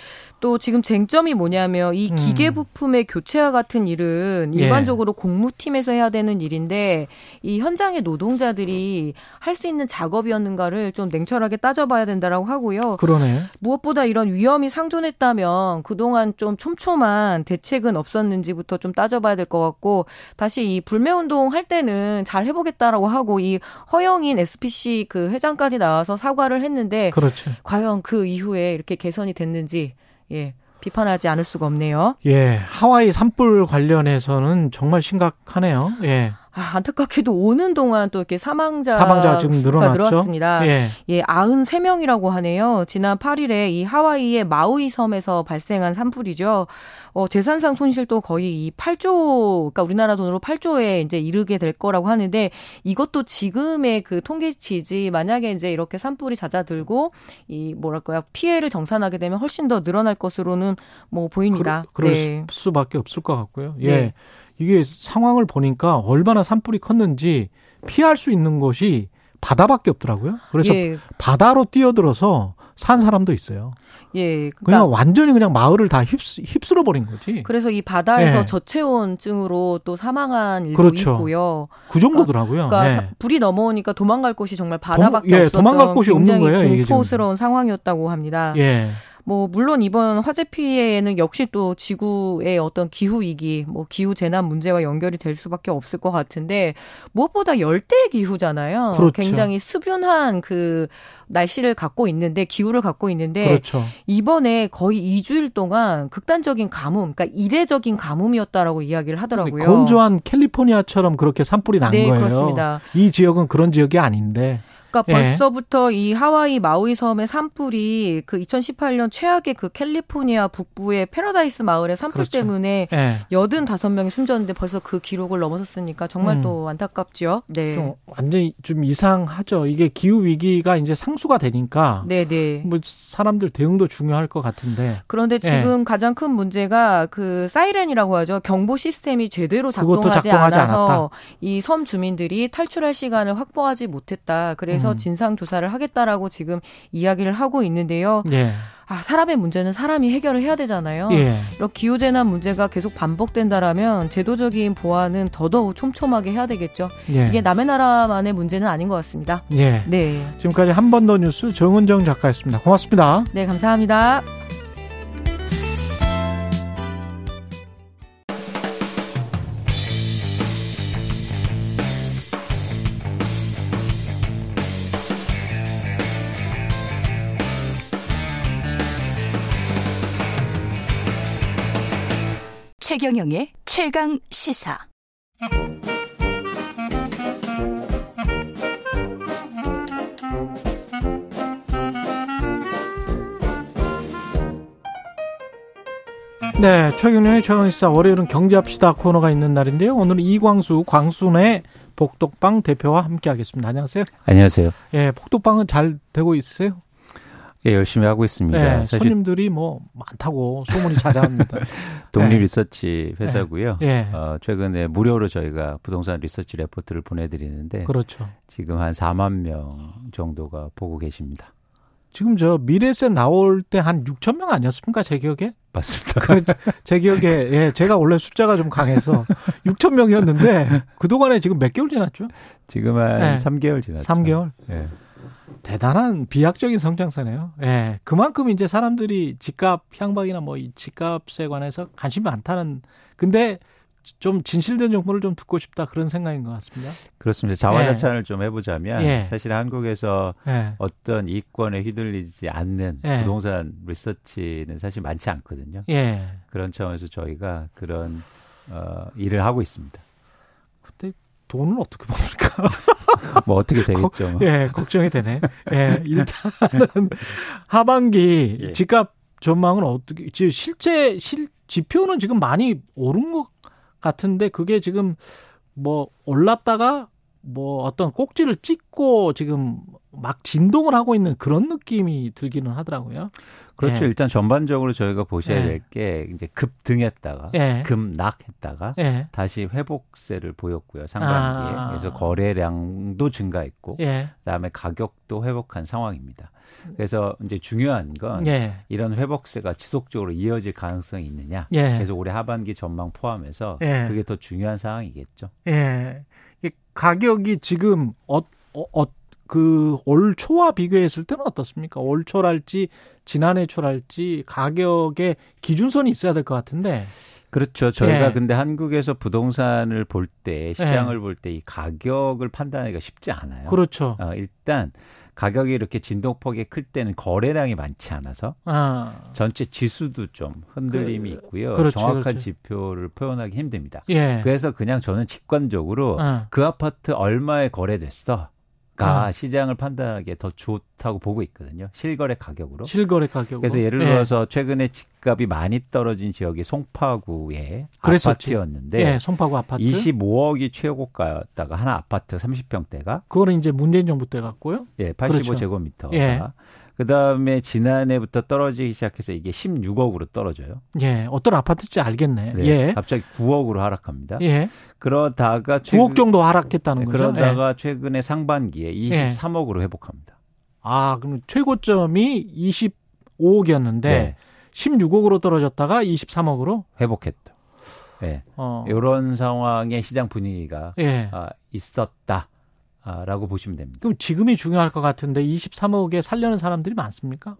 또 지금 쟁점이 뭐냐면 이 음. 기계 부품의 교체와 같은 일은 예. 일반적으로 공무팀에서 해야 되는 일인데 이 현장의 노동자들이 할 수 있는 작업이었는가를 좀 냉철하게 따져봐야 된다라고 하고요. 그러네. 무엇보다 이런 위험이 상존했다면 그동안 좀 촘촘한 대책은 없었는지부터 좀 따져봐야 될 것 같고 다시 이 불매운동 할 때는 잘 해보겠다라고 하고 이 허영인 SPC 그 회장까지 나와서 사과를 했는데 그렇죠. 과연 그 이후에 이렇게 개선이 됐는지 예 비판하지 않을 수가 없네요. 예, 하와이 산불 관련해서는 정말 심각하네요. 예. 아, 안타깝게도 오는 동안 또 이렇게 사망자 사망자가 지금. 늘었습니다. 예. 예, 93명이라고 하네요. 지난 8일에 이 하와이의 마우이 섬에서 발생한 산불이죠. 어, 재산상 손실도 거의 이 8조, 그러니까 우리나라 돈으로 8조에 이제 이르게 될 거라고 하는데 이것도 지금의 그 통계치지 만약에 이제 이렇게 산불이 잦아들고 이 뭐랄까요 피해를 정산하게 되면 훨씬 더 늘어날 것으로는 뭐 보입니다. 그럴 네. 수밖에 없을 것 같고요. 예. 네. 이게 상황을 보니까 얼마나 산불이 컸는지 피할 수 있는 곳이 바다밖에 없더라고요. 그래서 예, 바다로 뛰어들어서 산 사람도 있어요. 예. 그냥 그러니까 완전히 그냥 마을을 다 휩쓰, 휩쓸어 버린 거지. 그래서 이 바다에서 예. 저체온증으로 또 사망한 일도 그렇죠. 있고요. 그 정도더라고요. 그러니까 예. 사- 불이 넘어오니까 도망갈 곳이 정말 바다밖에 예, 없었던 도망갈 곳이 없는 굉장히 거예요. 공포스러운 상황이었다고 합니다. 예. 뭐 물론 이번 화재 피해에는 역시 또 지구의 어떤 기후 위기, 뭐 기후 재난 문제와 연결이 될 수밖에 없을 것 같은데 무엇보다 열대 기후잖아요. 그렇죠. 굉장히 수변한 그 날씨를 갖고 있는데 기후를 갖고 있는데 그렇죠. 이번에 거의 2주일 동안 극단적인 가뭄, 그러니까 이례적인 가뭄이었다라고 이야기를 하더라고요. 건조한 캘리포니아처럼 그렇게 산불이 난 네, 거예요. 그렇습니다. 이 지역은 그런 지역이 아닌데. 그러니까 예. 벌써부터 이 하와이 마우이 섬의 산불이 그 2018년 최악의 그 캘리포니아 북부의 패러다이스 마을의 산불 그렇죠. 때문에 예. 85명이 숨졌는데 벌써 그 기록을 넘어섰으니까 정말 음. 또 안타깝죠. 네. 좀 완전히 좀 이상하죠. 이게 기후 위기가 이제 상수가 되니까 네, 네. 뭐 사람들 대응도 중요할 것 같은데 그런데 예. 지금 가장 큰 문제가 그 사이렌이라고 하죠. 경보 시스템이 제대로 작동하지, 작동하지 않아서. 이 섬 주민들이 탈출할 시간을 확보하지 못했다. 그래서 음. 진상 조사를 하겠다라고 지금 이야기를 하고 있는데요. 예. 아, 사람의 문제는 사람이 해결을 해야 되잖아요. 예. 이런 기후 재난 문제가 계속 반복된다라면 제도적인 보완은 더더욱 촘촘하게 해야 되겠죠. 예. 이게 남의 나라만의 문제는 아닌 것 같습니다. 예. 네. 지금까지 한 번 더 뉴스 정은정 작가였습니다. 고맙습니다. 네, 감사합니다. 최경영의 최강 시사. 네, 최경련의 최강시사 월요일은 경제합시다 코너가 있는 날인데요. 오늘은 이광수 광순의 복덕방 대표와 함께하겠습니다. 안녕하세요. 안녕하세요. 예, 복덕방은 잘 되고 있으세요? 예, 열심히 하고 있습니다. 네, 사실 손님들이 뭐 많다고 소문이 자자합니다. 독립 네. 리서치 회사고요. 예. 어, 최근에 무료로 저희가 부동산 리서치 레포트를 보내드리는데 그렇죠. 지금 한 4만 명 정도가 보고 계십니다. 지금 저 미래세 나올 때 한 6천 명 아니었습니까? 제 기억에? 맞습니다. 그, 제 기억에 예, 제가 원래 숫자가 좀 강해서 6천 명이었는데 그 동안에 지금 몇 개월 지났죠? 지금 한 네. 3개월 지났죠. 3개월. 예. 대단한 비약적인 성장세네요. 예. 그만큼 이제 사람들이 집값 향방이나 뭐 이 집값에 관해서 관심이 많다는 근데 좀 진실된 정보를 좀 듣고 싶다 그런 생각인 것 같습니다. 그렇습니다. 자화자찬을 좀 해보자면 예. 사실 한국에서 예. 어떤 이권에 휘둘리지 않는 예. 부동산 리서치는 사실 많지 않거든요. 예. 그런 차원에서 저희가 그런 어, 일을 하고 있습니다. 그때 돈은 어떻게 벌까? 뭐 어떻게 되겠죠. 뭐. 예, 걱정이 되네. 예, 일단은 하반기 예. 집값 전망은 어떻게, 지금 실제, 실, 지표는 지금 많이 오른 것 같은데 그게 지금 뭐 올랐다가 뭐 어떤 꼭지를 찍고 지금 막 진동을 하고 있는 그런 느낌이 들기는 하더라고요. 그렇죠. 예. 일단 전반적으로 저희가 보셔야 예. 될게 이제 급등했다가 예. 급락했다가 예. 다시 회복세를 보였고요. 상반기에. 아. 그래서 거래량도 증가했고 예. 그다음에 가격도 회복한 상황입니다. 그래서 이제 중요한 건 예. 이런 회복세가 지속적으로 이어질 가능성이 있느냐. 예. 그래서 올해 하반기 전망 포함해서 예. 그게 더 중요한 상황이겠죠. 예. 가격이 지금 어, 어, 어, 그올 초와 비교했을 때는 어떻습니까? 올 초랄지 지난해 초랄지 가격의 기준선이 있어야 될 것 같은데. 그렇죠. 저희가 예. 근데 한국에서 부동산을 볼 때 시장을 볼때 이 가격을 판단하기가 쉽지 않아요. 그렇죠. 어, 일단 가격이 이렇게 진동폭이 클 때는 거래량이 많지 않아서 아. 전체 지수도 좀 흔들림이 그, 있고요. 그렇죠, 정확한 그렇죠. 지표를 표현하기 힘듭니다. 예. 그래서 그냥 저는 직관적으로 어. 그 아파트 얼마에 거래됐어. 가 아. 시장을 판단하기에 더 좋다고 보고 있거든요. 실거래 가격으로. 실거래 가격으로. 그래서 예를 예. 들어서 최근에 집값이 많이 떨어진 지역이 송파구의 그랬었지. 아파트였는데 예, 송파구 아파트. 25억이 최고가였다가 하나 아파트 30평대가 그거는 이제 문재인 정부 때 갔고요. 예, 그렇죠. 85제곱미터가 예. 그다음에 지난해부터 떨어지기 시작해서 이게 16억으로 떨어져요. 예, 어떤 아파트인지 알겠네. 네, 예. 갑자기 9억으로 하락합니다. 예. 그러다가 9억 정도 하락했다는 네, 거죠. 예. 그러다가 최근에 상반기에 23억으로 회복합니다. 아, 그럼 최고점이 25억이었는데 네. 16억으로 떨어졌다가 23억으로 회복했죠. 예. 어. 이런 상황의 시장 분위기가 예. 아, 있었다 라고 보시면 됩니다. 그럼 지금이 중요할 것 같은데 23억에 살려는 사람들이 많습니까?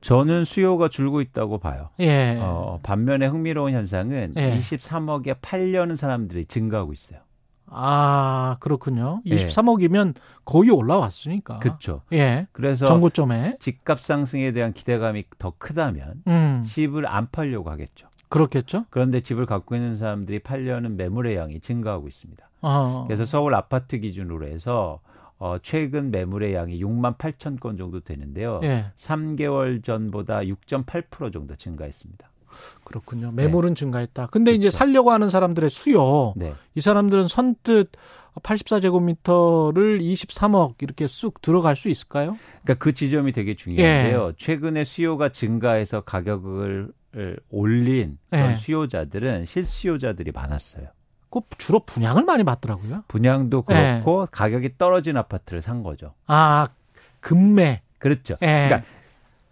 저는 수요가 줄고 있다고 봐요. 예. 어, 반면에 흥미로운 현상은 예. 23억에 팔려는 사람들이 증가하고 있어요. 아, 그렇군요. 예. 23억이면 거의 올라왔으니까. 그렇죠. 예. 그래서 정고점에. 집값 상승에 대한 기대감이 더 크다면 음. 집을 안 팔려고 하겠죠. 그렇겠죠? 그런데 집을 갖고 있는 사람들이 팔려는 매물의 양이 증가하고 있습니다. 어. 그래서 서울 아파트 기준으로 해서 어, 최근 매물의 양이 6만 8천 건 정도 되는데요. 예. 3개월 전보다 6.8% 정도 증가했습니다. 그렇군요. 매물은 증가했다. 근데 이제 살려고 하는 사람들의 수요. 네. 이 사람들은 선뜻 84제곱미터를 23억 이렇게 쑥 들어갈 수 있을까요? 그러니까 그 지점이 되게 중요한데요. 예. 최근에 수요가 증가해서 가격을 올린 예. 수요자들은 실수요자들이 많았어요. 그 주로 분양을 많이 받더라고요. 분양도 예. 그렇고 가격이 떨어진 아파트를 산 거죠. 아, 금매. 그렇죠. 예. 그러니까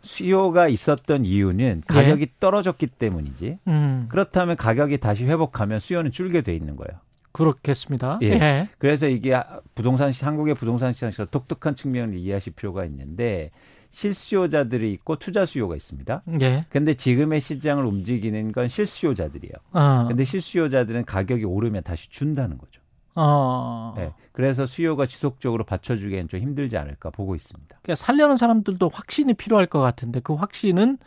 수요가 있었던 이유는 가격이 떨어졌기 때문이지. 음, 그렇다면 가격이 다시 회복하면 수요는 줄게 돼 있는 거예요. 그렇겠습니다. 예. 예. 그래서 이게 부동산 시 한국의 부동산 시장에서 독특한 측면을 이해하실 필요가 있는데 실수요자들이 있고 투자 수요가 있습니다. 예. 근데 지금의 시장을 움직이는 건 실수요자들이에요. 어. 근데 실수요자들은 가격이 오르면 다시 준다는 거죠. 어. 네. 그래서 수요가 지속적으로 받쳐주기엔 좀 힘들지 않을까 보고 있습니다. 그러니까 살려는 사람들도 확신이 필요할 것 같은데 그 확신은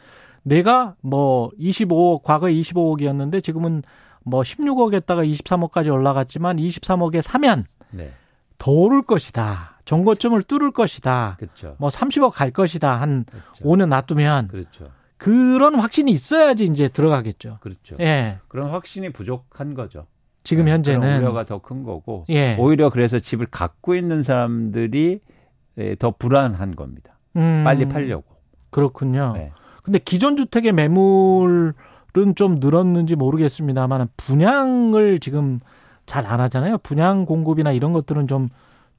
내가 뭐 25억 과거에 25억이었는데 지금은 뭐 16억에다가 23억까지 올라갔지만 23억에 사면 네. 더 오를 것이다. 정고점을 뚫을 것이다. 그렇죠. 뭐 30억 갈 것이다. 한 그렇죠. 5년 놔두면 그렇죠. 그런 확신이 있어야지 이제 들어가겠죠. 그렇죠. 예. 그런 확신이 부족한 거죠. 지금 네, 그런 현재는 우려가 더 큰 거고 예. 오히려 그래서 집을 갖고 있는 사람들이 예, 더 불안한 겁니다. 음, 빨리 팔려고. 그렇군요. 네. 근데 기존 주택의 매물은 좀 늘었는지 모르겠습니다만 분양을 지금 잘 안 하잖아요. 분양 공급이나 이런 것들은 좀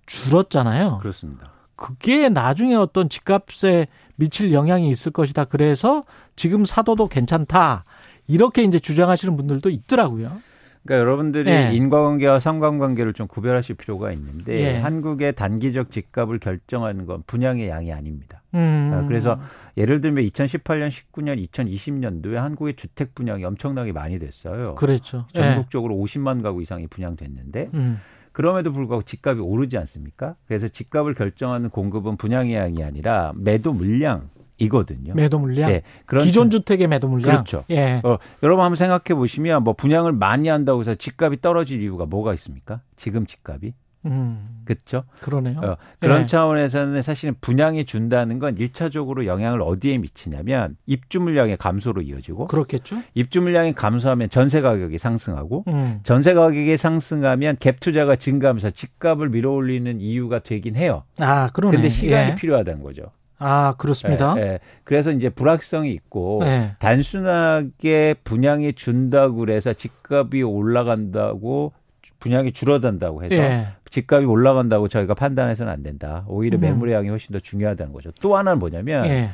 줄었잖아요. 그렇습니다. 그게 나중에 어떤 집값에 미칠 영향이 있을 것이다. 그래서 지금 사도도 괜찮다. 이렇게 이제 주장하시는 분들도 있더라고요. 그러니까 여러분들이 예. 인과관계와 상관관계를 좀 구별하실 필요가 있는데 예. 한국의 단기적 집값을 결정하는 건 분양의 양이 아닙니다. 음. 아, 그래서 예를 들면 2018년, 19년, 2020년도에 한국의 주택 분양이 엄청나게 많이 됐어요. 그렇죠. 예. 전국적으로 50만 가구 이상이 분양됐는데 음. 그럼에도 불구하고 집값이 오르지 않습니까? 그래서 집값을 결정하는 공급은 분양의 양이 아니라 매도 물량 이거든요. 매도 물량. 네, 그런 기존 측- 주택의 매도 물량. 그렇죠. 예. 어, 여러분 한번 생각해 보시면 뭐 분양을 많이 한다고 해서 집값이 떨어질 이유가 뭐가 있습니까? 지금 집값이 음. 그렇죠? 그러네요. 어, 그런 예. 차원에서는 사실은 분양이 준다는 건 일차적으로 영향을 어디에 미치냐면 입주 물량의 감소로 이어지고 그렇겠죠. 입주 물량이 감소하면 전세 가격이 상승하고 음. 전세 가격이 상승하면 갭 투자가 증가하면서 집값을 밀어올리는 이유가 되긴 해요. 아, 그러네. 근데 시간이 예. 필요하다는 거죠. 아, 그렇습니다. 예, 예. 그래서 이제 불확성이 있고 예. 단순하게 분양이 준다고 그래서 집값이 올라간다고 분양이 줄어든다고 해서 예. 집값이 올라간다고 저희가 판단해서는 안 된다. 오히려 음. 매물의 양이 훨씬 더 중요하다는 거죠. 또 하나는 뭐냐면 예.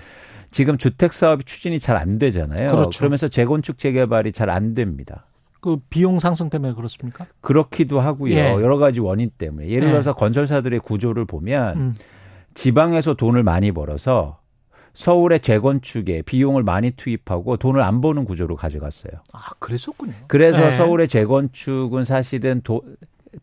지금 주택 사업이 추진이 잘 안 되잖아요. 그렇죠. 러면서 재건축 재개발이 잘 안 됩니다. 그 비용 상승 때문에 그렇습니까? 그렇기도 하고요. 예. 여러 가지 원인 때문에. 예를 예. 들어서 건설사들의 구조를 보면 음. 지방에서 돈을 많이 벌어서 서울의 재건축에 비용을 많이 투입하고 돈을 안 버는 구조로 가져갔어요. 아, 그랬었군요. 그래서 네. 서울의 재건축은 사실은 도,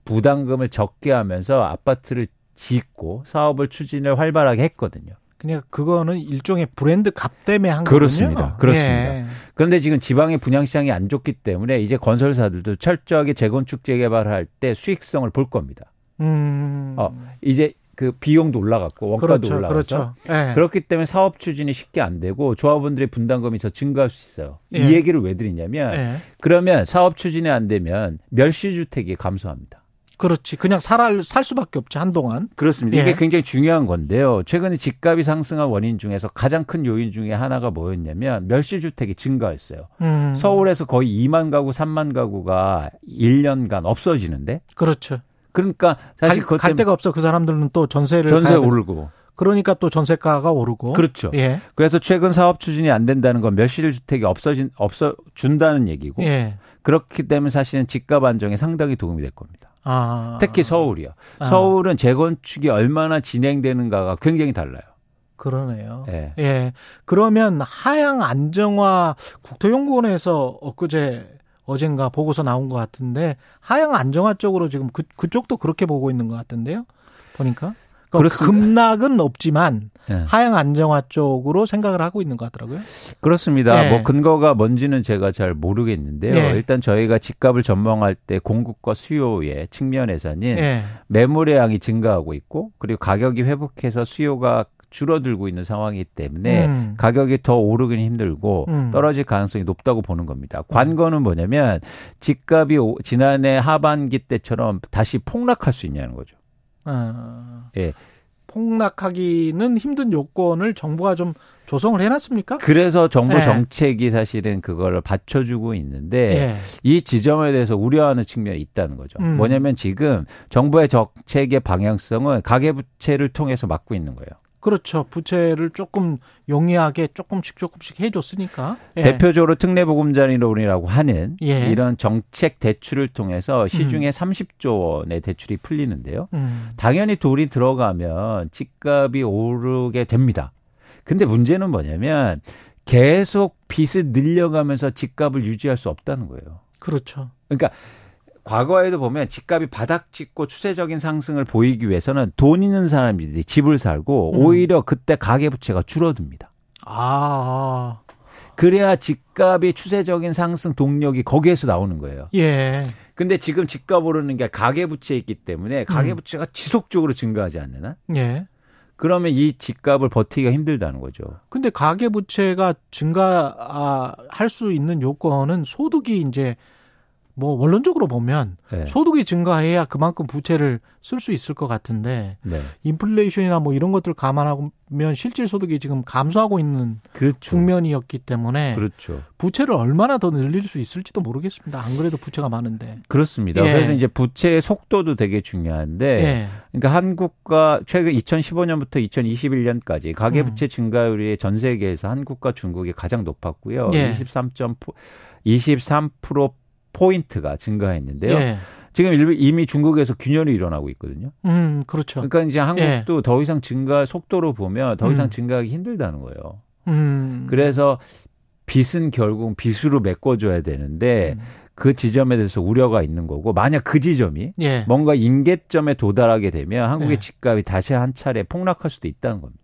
부담금을 적게 하면서 아파트를 짓고 사업을 추진을 활발하게 했거든요. 그냥 그거는 일종의 브랜드 값 때문에 한 그렇습니다. 거군요. 그렇습니다. 예. 그런데 지금 지방의 분양 시장이 안 좋기 때문에 이제 건설사들도 철저하게 재건축 재개발을 할때 수익성을 볼 겁니다. 음. 어, 이제 그 비용도 올라갔고 원가도 그렇죠. 올라가서 그렇죠. 예. 그렇기 때문에 사업 추진이 쉽게 안 되고 조합원들의 분담금이 더 증가할 수 있어요. 예. 이 얘기를 왜 드리냐면 예. 그러면 사업 추진이 안 되면 멸시 주택이 감소합니다. 그렇지. 그냥 살, 살 수밖에 없지, 한동안. 그렇습니다. 예. 이게 굉장히 중요한 건데요. 최근에 집값이 상승한 원인 중에서 가장 큰 요인 중에 하나가 뭐였냐면 멸시 주택이 증가했어요. 음. 서울에서 거의 2만 가구, 3만 가구가 1년간 없어지는데 그렇죠. 그러니까 사실 갈, 갈 데가 없어. 그 사람들은 또 전세를. 전세. 오르고 그러니까 또 전세가가 오르고. 그렇죠. 예. 그래서 최근 사업 추진이 안 된다는 건 멸실 주택이 없어진 없어 준다는 얘기고 예. 그렇기 때문에 사실은 집값 안정에 상당히 도움이 될 겁니다. 아. 특히 서울이요. 아. 서울은 재건축이 얼마나 진행되는가가 굉장히 달라요. 그러네요. 예. 예. 그러면 하향 안정화 국토연구원에서 엊그제 어젠가 보고서 나온 것 같은데 하향 안정화 쪽으로 지금 그, 그쪽도 그렇게 보고 있는 것 같은데요. 보니까. 그러니까. 급락은 없지만 예. 하향 안정화 쪽으로 생각을 하고 있는 것 같더라고요. 그렇습니다. 예. 뭐 근거가 뭔지는 제가 잘 모르겠는데요. 예. 일단 저희가 집값을 전망할 때 공급과 수요의 측면에서는 예. 매물의 양이 증가하고 있고 그리고 가격이 회복해서 수요가 줄어들고 있는 상황이기 때문에 음. 가격이 더 오르기는 힘들고 음. 떨어질 가능성이 높다고 보는 겁니다. 관건은 뭐냐면 집값이 오- 지난해 하반기 때처럼 다시 폭락할 수 있냐는 거죠. 어, 예. 폭락하기는 힘든 요건을 정부가 좀 조성을 해놨습니까? 그래서 정부 예. 정책이 사실은 그걸 받쳐주고 있는데 예. 이 지점에 대해서 우려하는 측면이 있다는 거죠. 음. 뭐냐면 지금 정부의 정책의 방향성은 가계부채를 통해서 막고 있는 거예요. 그렇죠. 부채를 조금 용이하게 조금씩 조금씩 해줬으니까. 예. 대표적으로 특례보금자리론이라고 하는 예. 이런 정책 대출을 통해서 시중에 30조 원의 대출이 풀리는데요. 음. 당연히 돈이 들어가면 집값이 오르게 됩니다. 근데 문제는 뭐냐면 계속 빚을 늘려가면서 집값을 유지할 수 없다는 거예요. 그렇죠. 그러니까 과거에도 보면 집값이 바닥 찍고 추세적인 상승을 보이기 위해서는 돈 있는 사람들이 집을 살고 음. 오히려 그때 가계부채가 줄어듭니다. 아, 그래야 집값이 추세적인 상승 동력이 거기에서 나오는 거예요. 예. 근데 지금 집값 오르는 게 가계부채 있기 때문에 음. 가계부채가 지속적으로 증가하지 않는 한 예. 그러면 이 집값을 버티기가 힘들다는 거죠. 근데 가계 부채가 증가할 수 있는 요건은 소득이 이제 뭐 원론적으로 보면 네. 소득이 증가해야 그만큼 부채를 쓸 수 있을 것 같은데 네. 인플레이션이나 뭐 이런 것들 감안하면 실질 소득이 지금 감소하고 있는 그렇죠. 국면이었기 때문에 그렇죠. 부채를 얼마나 더 늘릴 수 있을지도 모르겠습니다. 안 그래도 부채가 많은데. 그렇습니다. 예. 그래서 이제 부채의 속도도 되게 중요한데 예. 그러니까 한국과 최근 2015년부터 2021년까지 가계 부채 음. 증가율이 전 세계에서 한국과 중국이 가장 높았고요. 예. 23점 23% 포인트가 증가했는데요. 예. 지금 일- 이미 중국에서 균열이 일어나고 있거든요. 음, 그렇죠. 그러니까 이제 한국도 더 이상 증가 속도로 보면 더 이상 음. 증가하기 힘들다는 거예요. 음. 그래서 빚은 결국 빚으로 메꿔줘야 되는데 음. 그 지점에 대해서 우려가 있는 거고 만약 그 지점이 예. 뭔가 인계점에 도달하게 되면 한국의 예. 집값이 다시 한 차례 폭락할 수도 있다는 겁니다.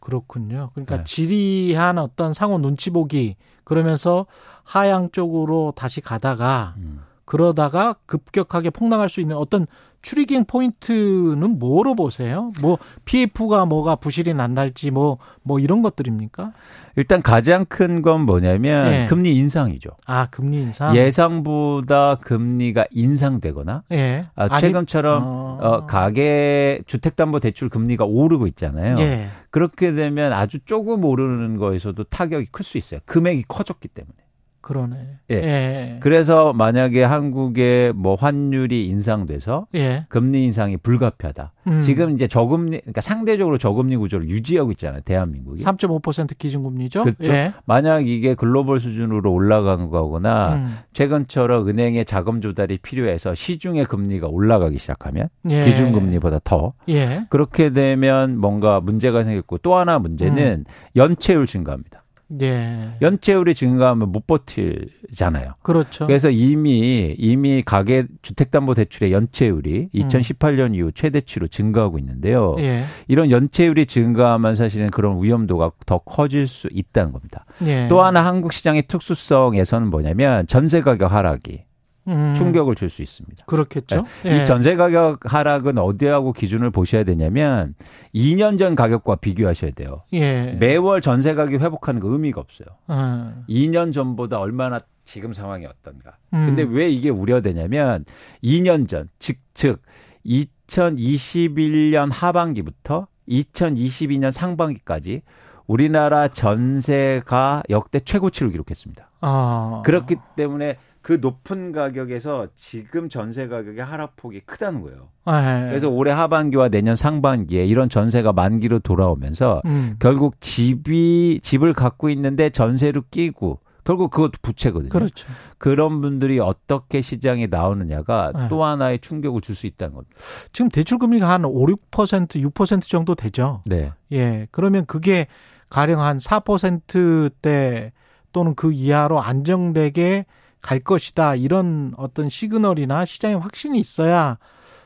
그렇군요. 그러니까 네. 지리한 어떤 상호 눈치 보기 그러면서 하향 쪽으로 다시 가다가 음. 그러다가 급격하게 폭락할 수 있는 어떤 추리깅 포인트는 뭐로 보세요? 뭐 PF가 뭐가 부실이 난달지 뭐뭐 이런 것들입니까? 일단 가장 큰 건 뭐냐면 예. 금리 인상이죠. 아 금리 인상. 예상보다 금리가 인상되거나 예. 아, 최근처럼 어. 어, 가계 주택담보대출 금리가 오르고 있잖아요. 예. 그렇게 되면 아주 조금 오르는 거에서도 타격이 클 수 있어요. 금액이 커졌기 때문에. 그러네. 예. 예. 그래서 만약에 한국의 뭐 환율이 인상돼서 예. 금리 인상이 불가피하다. 음. 지금 이제 저금리, 그러니까 상대적으로 저금리 구조를 유지하고 있잖아요. 대한민국이. 3.5% 기준금리죠. 그렇죠. 예. 만약 이게 글로벌 수준으로 올라간 거거나 음. 최근처럼 은행의 자금 조달이 필요해서 시중의 금리가 올라가기 시작하면 예. 기준금리보다 더 예. 그렇게 되면 뭔가 문제가 생겼고 또 하나 문제는 연체율 증가합니다. 예. 연체율이 증가하면 못 버틸잖아요. 그렇죠. 그래서 이미 이미 가계 주택담보대출의 연체율이 2018년 이후 최대치로 증가하고 있는데요. 예. 이런 연체율이 증가하면 사실은 그런 위험도가 더 커질 수 있다는 겁니다. 예. 또 하나 한국 시장의 특수성에서는 뭐냐면 전세 가격 하락이 음. 충격을 줄 수 있습니다. 그렇겠죠. 네. 예. 이 전세 가격 하락은 어디하고 기준을 보셔야 되냐면 2년 전 가격과 비교하셔야 돼요. 예. 매월 전세 가격 회복하는 거 의미가 없어요. 어. 2년 전보다 얼마나 지금 상황이 어떤가. 음. 근데 왜 이게 우려되냐면 2년 전, 즉, 즉, 2021년 하반기부터 2022년 상반기까지 우리나라 전세가 역대 최고치를 기록했습니다. 아. 그렇기 때문에 그 높은 가격에서 지금 전세 가격의 하락폭이 크다는 거예요. 예. 그래서 올해 하반기와 내년 상반기에 이런 전세가 만기로 돌아오면서 음. 결국 집이 집을 갖고 있는데 전세로 끼고 결국 그것도 부채거든요. 그렇죠. 그런 분들이 어떻게 시장에 나오느냐가 네. 또 하나의 충격을 줄 수 있다는 겁니다. 지금 대출 금리가 한 5, 6% 6% 정도 되죠. 네. 예. 그러면 그게 가령 한 4%대 또는 그 이하로 안정되게 갈 것이다. 이런 어떤 시그널이나 시장의 확신이 있어야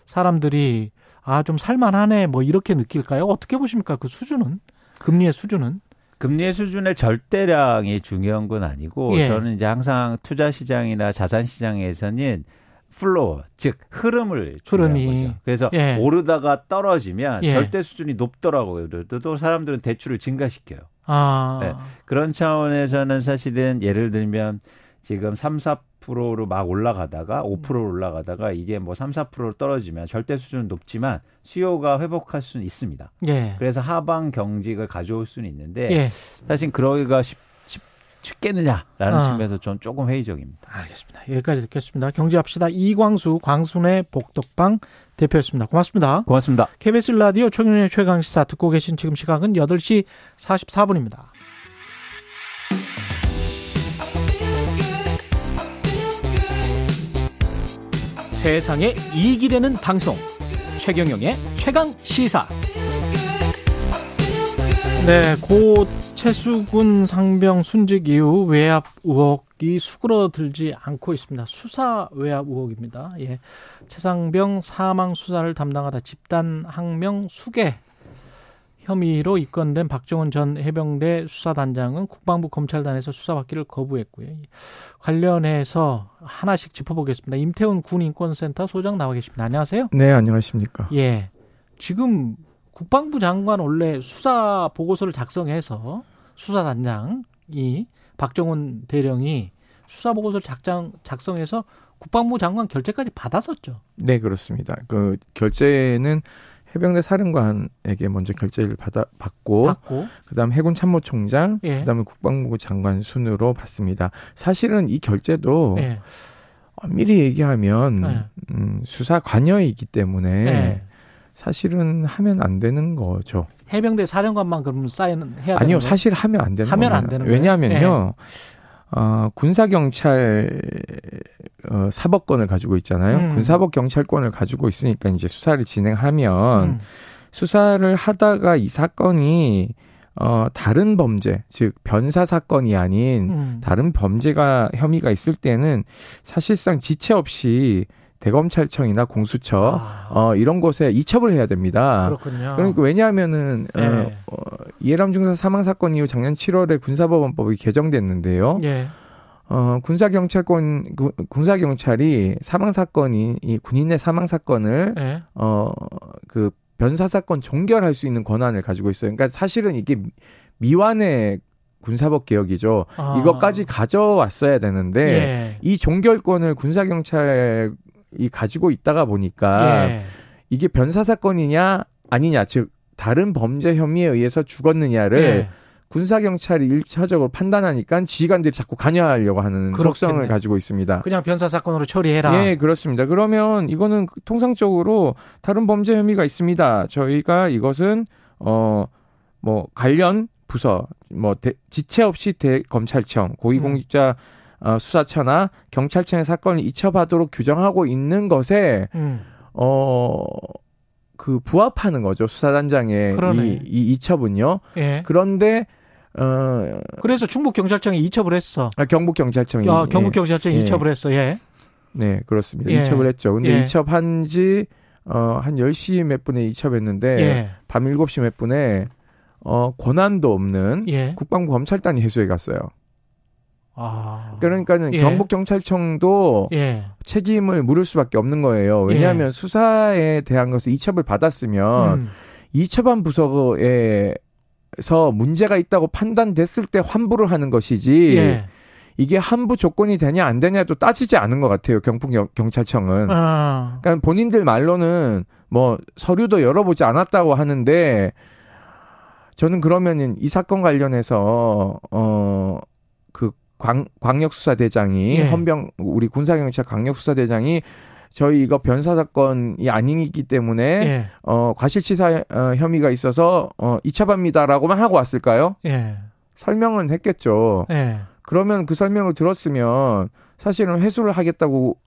사람들이 아, 좀 살만하네. 뭐 이렇게 느낄까요? 어떻게 보십니까? 그 수준은? 금리의 수준은? 금리의 수준의 절대량이 중요한 건 아니고 예. 저는 이제 항상 투자 시장이나 자산 시장에서는 flow 즉 흐름을 흐름이. 거죠. 그래서 예. 오르다가 떨어지면 예. 절대 수준이 높더라고요. 또 사람들은 대출을 증가시켜요. 아. 네. 그런 차원에서는 사실은 예를 들면 지금 3, 4%로 막 올라가다가 5%로 올라가다가 이게 뭐 3, 4%로 떨어지면 절대 수준은 높지만 수요가 회복할 수는 있습니다. 예. 그래서 하방 경직을 가져올 수는 있는데 예. 사실 그러기가 쉽, 쉽, 쉽겠느냐라는 아. 측면에서 전 조금 회의적입니다. 알겠습니다. 여기까지 듣겠습니다. 경제합시다. 이광수 광순의 복덕방 대표였습니다. 고맙습니다. 고맙습니다. KBS 라디오 최경영의 최강시사 듣고 계신 지금 시각은 8시 44분입니다. 세상에 이익이 되는 방송 최경영의 최강 시사 네, 고 최수군 상병 순직 이후 외압 의혹이 수그러들지 않고 있습니다. 수사 외압 의혹입니다. 예. 최상병 사망 수사를 담당하다 집단 항명 수계 혐의로 입건된 박정훈 전 해병대 수사단장은 국방부 검찰단에서 수사받기를 거부했고요. 관련해서 하나씩 짚어보겠습니다. 임태훈 군인권센터 소장 나와 계십니다. 안녕하세요. 네, 안녕하십니까. 예. 지금 국방부 장관 원래 수사 보고서를 작성해서 수사단장이 박정훈 대령이 수사 보고서를 작성 작성해서 국방부 장관 결재까지 받았었죠. 네, 그렇습니다. 그 결재는 해병대 사령관에게 먼저 결재를 받아 받고, 받고 그다음 해군 참모총장, 예. 그다음에 국방부 장관 순으로 받습니다. 사실은 이 결재도 예. 엄밀히 얘기하면 네. 음, 수사 관여이기 때문에 예. 사실은 하면 안 되는 거죠. 해병대 사령관만 그러면 사인 해야 아니요? 사실 하면 안 되는 하면. 안 되는 거예요? 왜냐하면요. 어, 군사 경찰 어, 사법권을 가지고 있잖아요. 음. 군사법 경찰권을 가지고 있으니까 이제 수사를 진행하면 음. 수사를 하다가 이 사건이 어, 다른 범죄, 즉 변사 사건이 아닌 음. 다른 범죄가 혐의가 있을 때는 사실상 지체 없이 대검찰청이나 공수처 아. 어, 이런 곳에 이첩을 해야 됩니다. 그렇군요. 그러니까 왜냐하면은 네. 어, 어, 이해람 중사 사망 사건 이후 작년 7월에 군사법원법이 개정됐는데요. 예. 어, 군사경찰권, 구- 군사경찰이 사망사건이, 이 군인의 사망사건을, 예. 어, 그, 변사사건 종결할 수 있는 권한을 가지고 있어요. 그러니까 사실은 이게 미완의 군사법 개혁이죠. 아. 이것까지 가져왔어야 되는데, 예. 이 종결권을 군사경찰이 가지고 있다가 보니까, 예. 이게 변사사건이냐, 아니냐, 즉, 다른 범죄 혐의에 의해서 죽었느냐를 예. 군사 경찰이 일차적으로 판단하니까 지휘관들이 자꾸 관여하려고 하는. 속성을 가지고 있습니다. 그냥 변사 사건으로 처리해라. 예, 그렇습니다. 그러면 이거는 통상적으로 다른 범죄 혐의가 있습니다. 저희가 이것은 어 뭐 관련 부서 뭐 대- 지체 없이 대 검찰청 고위공직자 어, 수사처나 경찰청의 사건을 이첩하도록 규정하고 있는 것에 음. 어 그 부합하는 거죠 수사단장의. 이, 이 이첩은요. 예. 그런데 어 그래서 충북 경찰청이 이첩을 했어. 아, 경북 경찰청이 아, 경북 경찰청이 예. 이첩을 했어. 예. 네, 그렇습니다. 예. 이첩을 했죠. 근데 예. 이첩한 지, 어, 한 10시 몇 분에 이첩했는데, 예. 밤 7시 몇 분에, 어, 권한도 없는 예. 국방부 검찰단이 해수에 갔어요. 아. 그러니까는 예. 경북 경찰청도 예. 책임을 물을 수밖에 없는 거예요. 왜냐하면 수사에 대한 것을 이첩을 받았으면 음. 이첩한 부서에서 문제가 있다고 판단됐을 때 환부를 하는 것이지 예. 이게 환부 조건이 되냐 안 되냐도 따지지 않은 것 같아요. 경북 경- 경찰청은. 아. 그러니까 본인들 말로는 뭐 서류도 열어보지 않았다고 하는데 저는 그러면은 이 사건 관련해서 어그 광역수사대장이 예. 헌병 우리 군사경찰 광역수사대장이 저희 이거 변사 사건이 아니기 때문에 예. 어 과실치사 어, 혐의가 있어서 어 이첩합니다라고만 하고 왔을까요? 예. 설명은 했겠죠. 예. 그러면 그 설명을 들었으면 사실은 회수를 하겠다고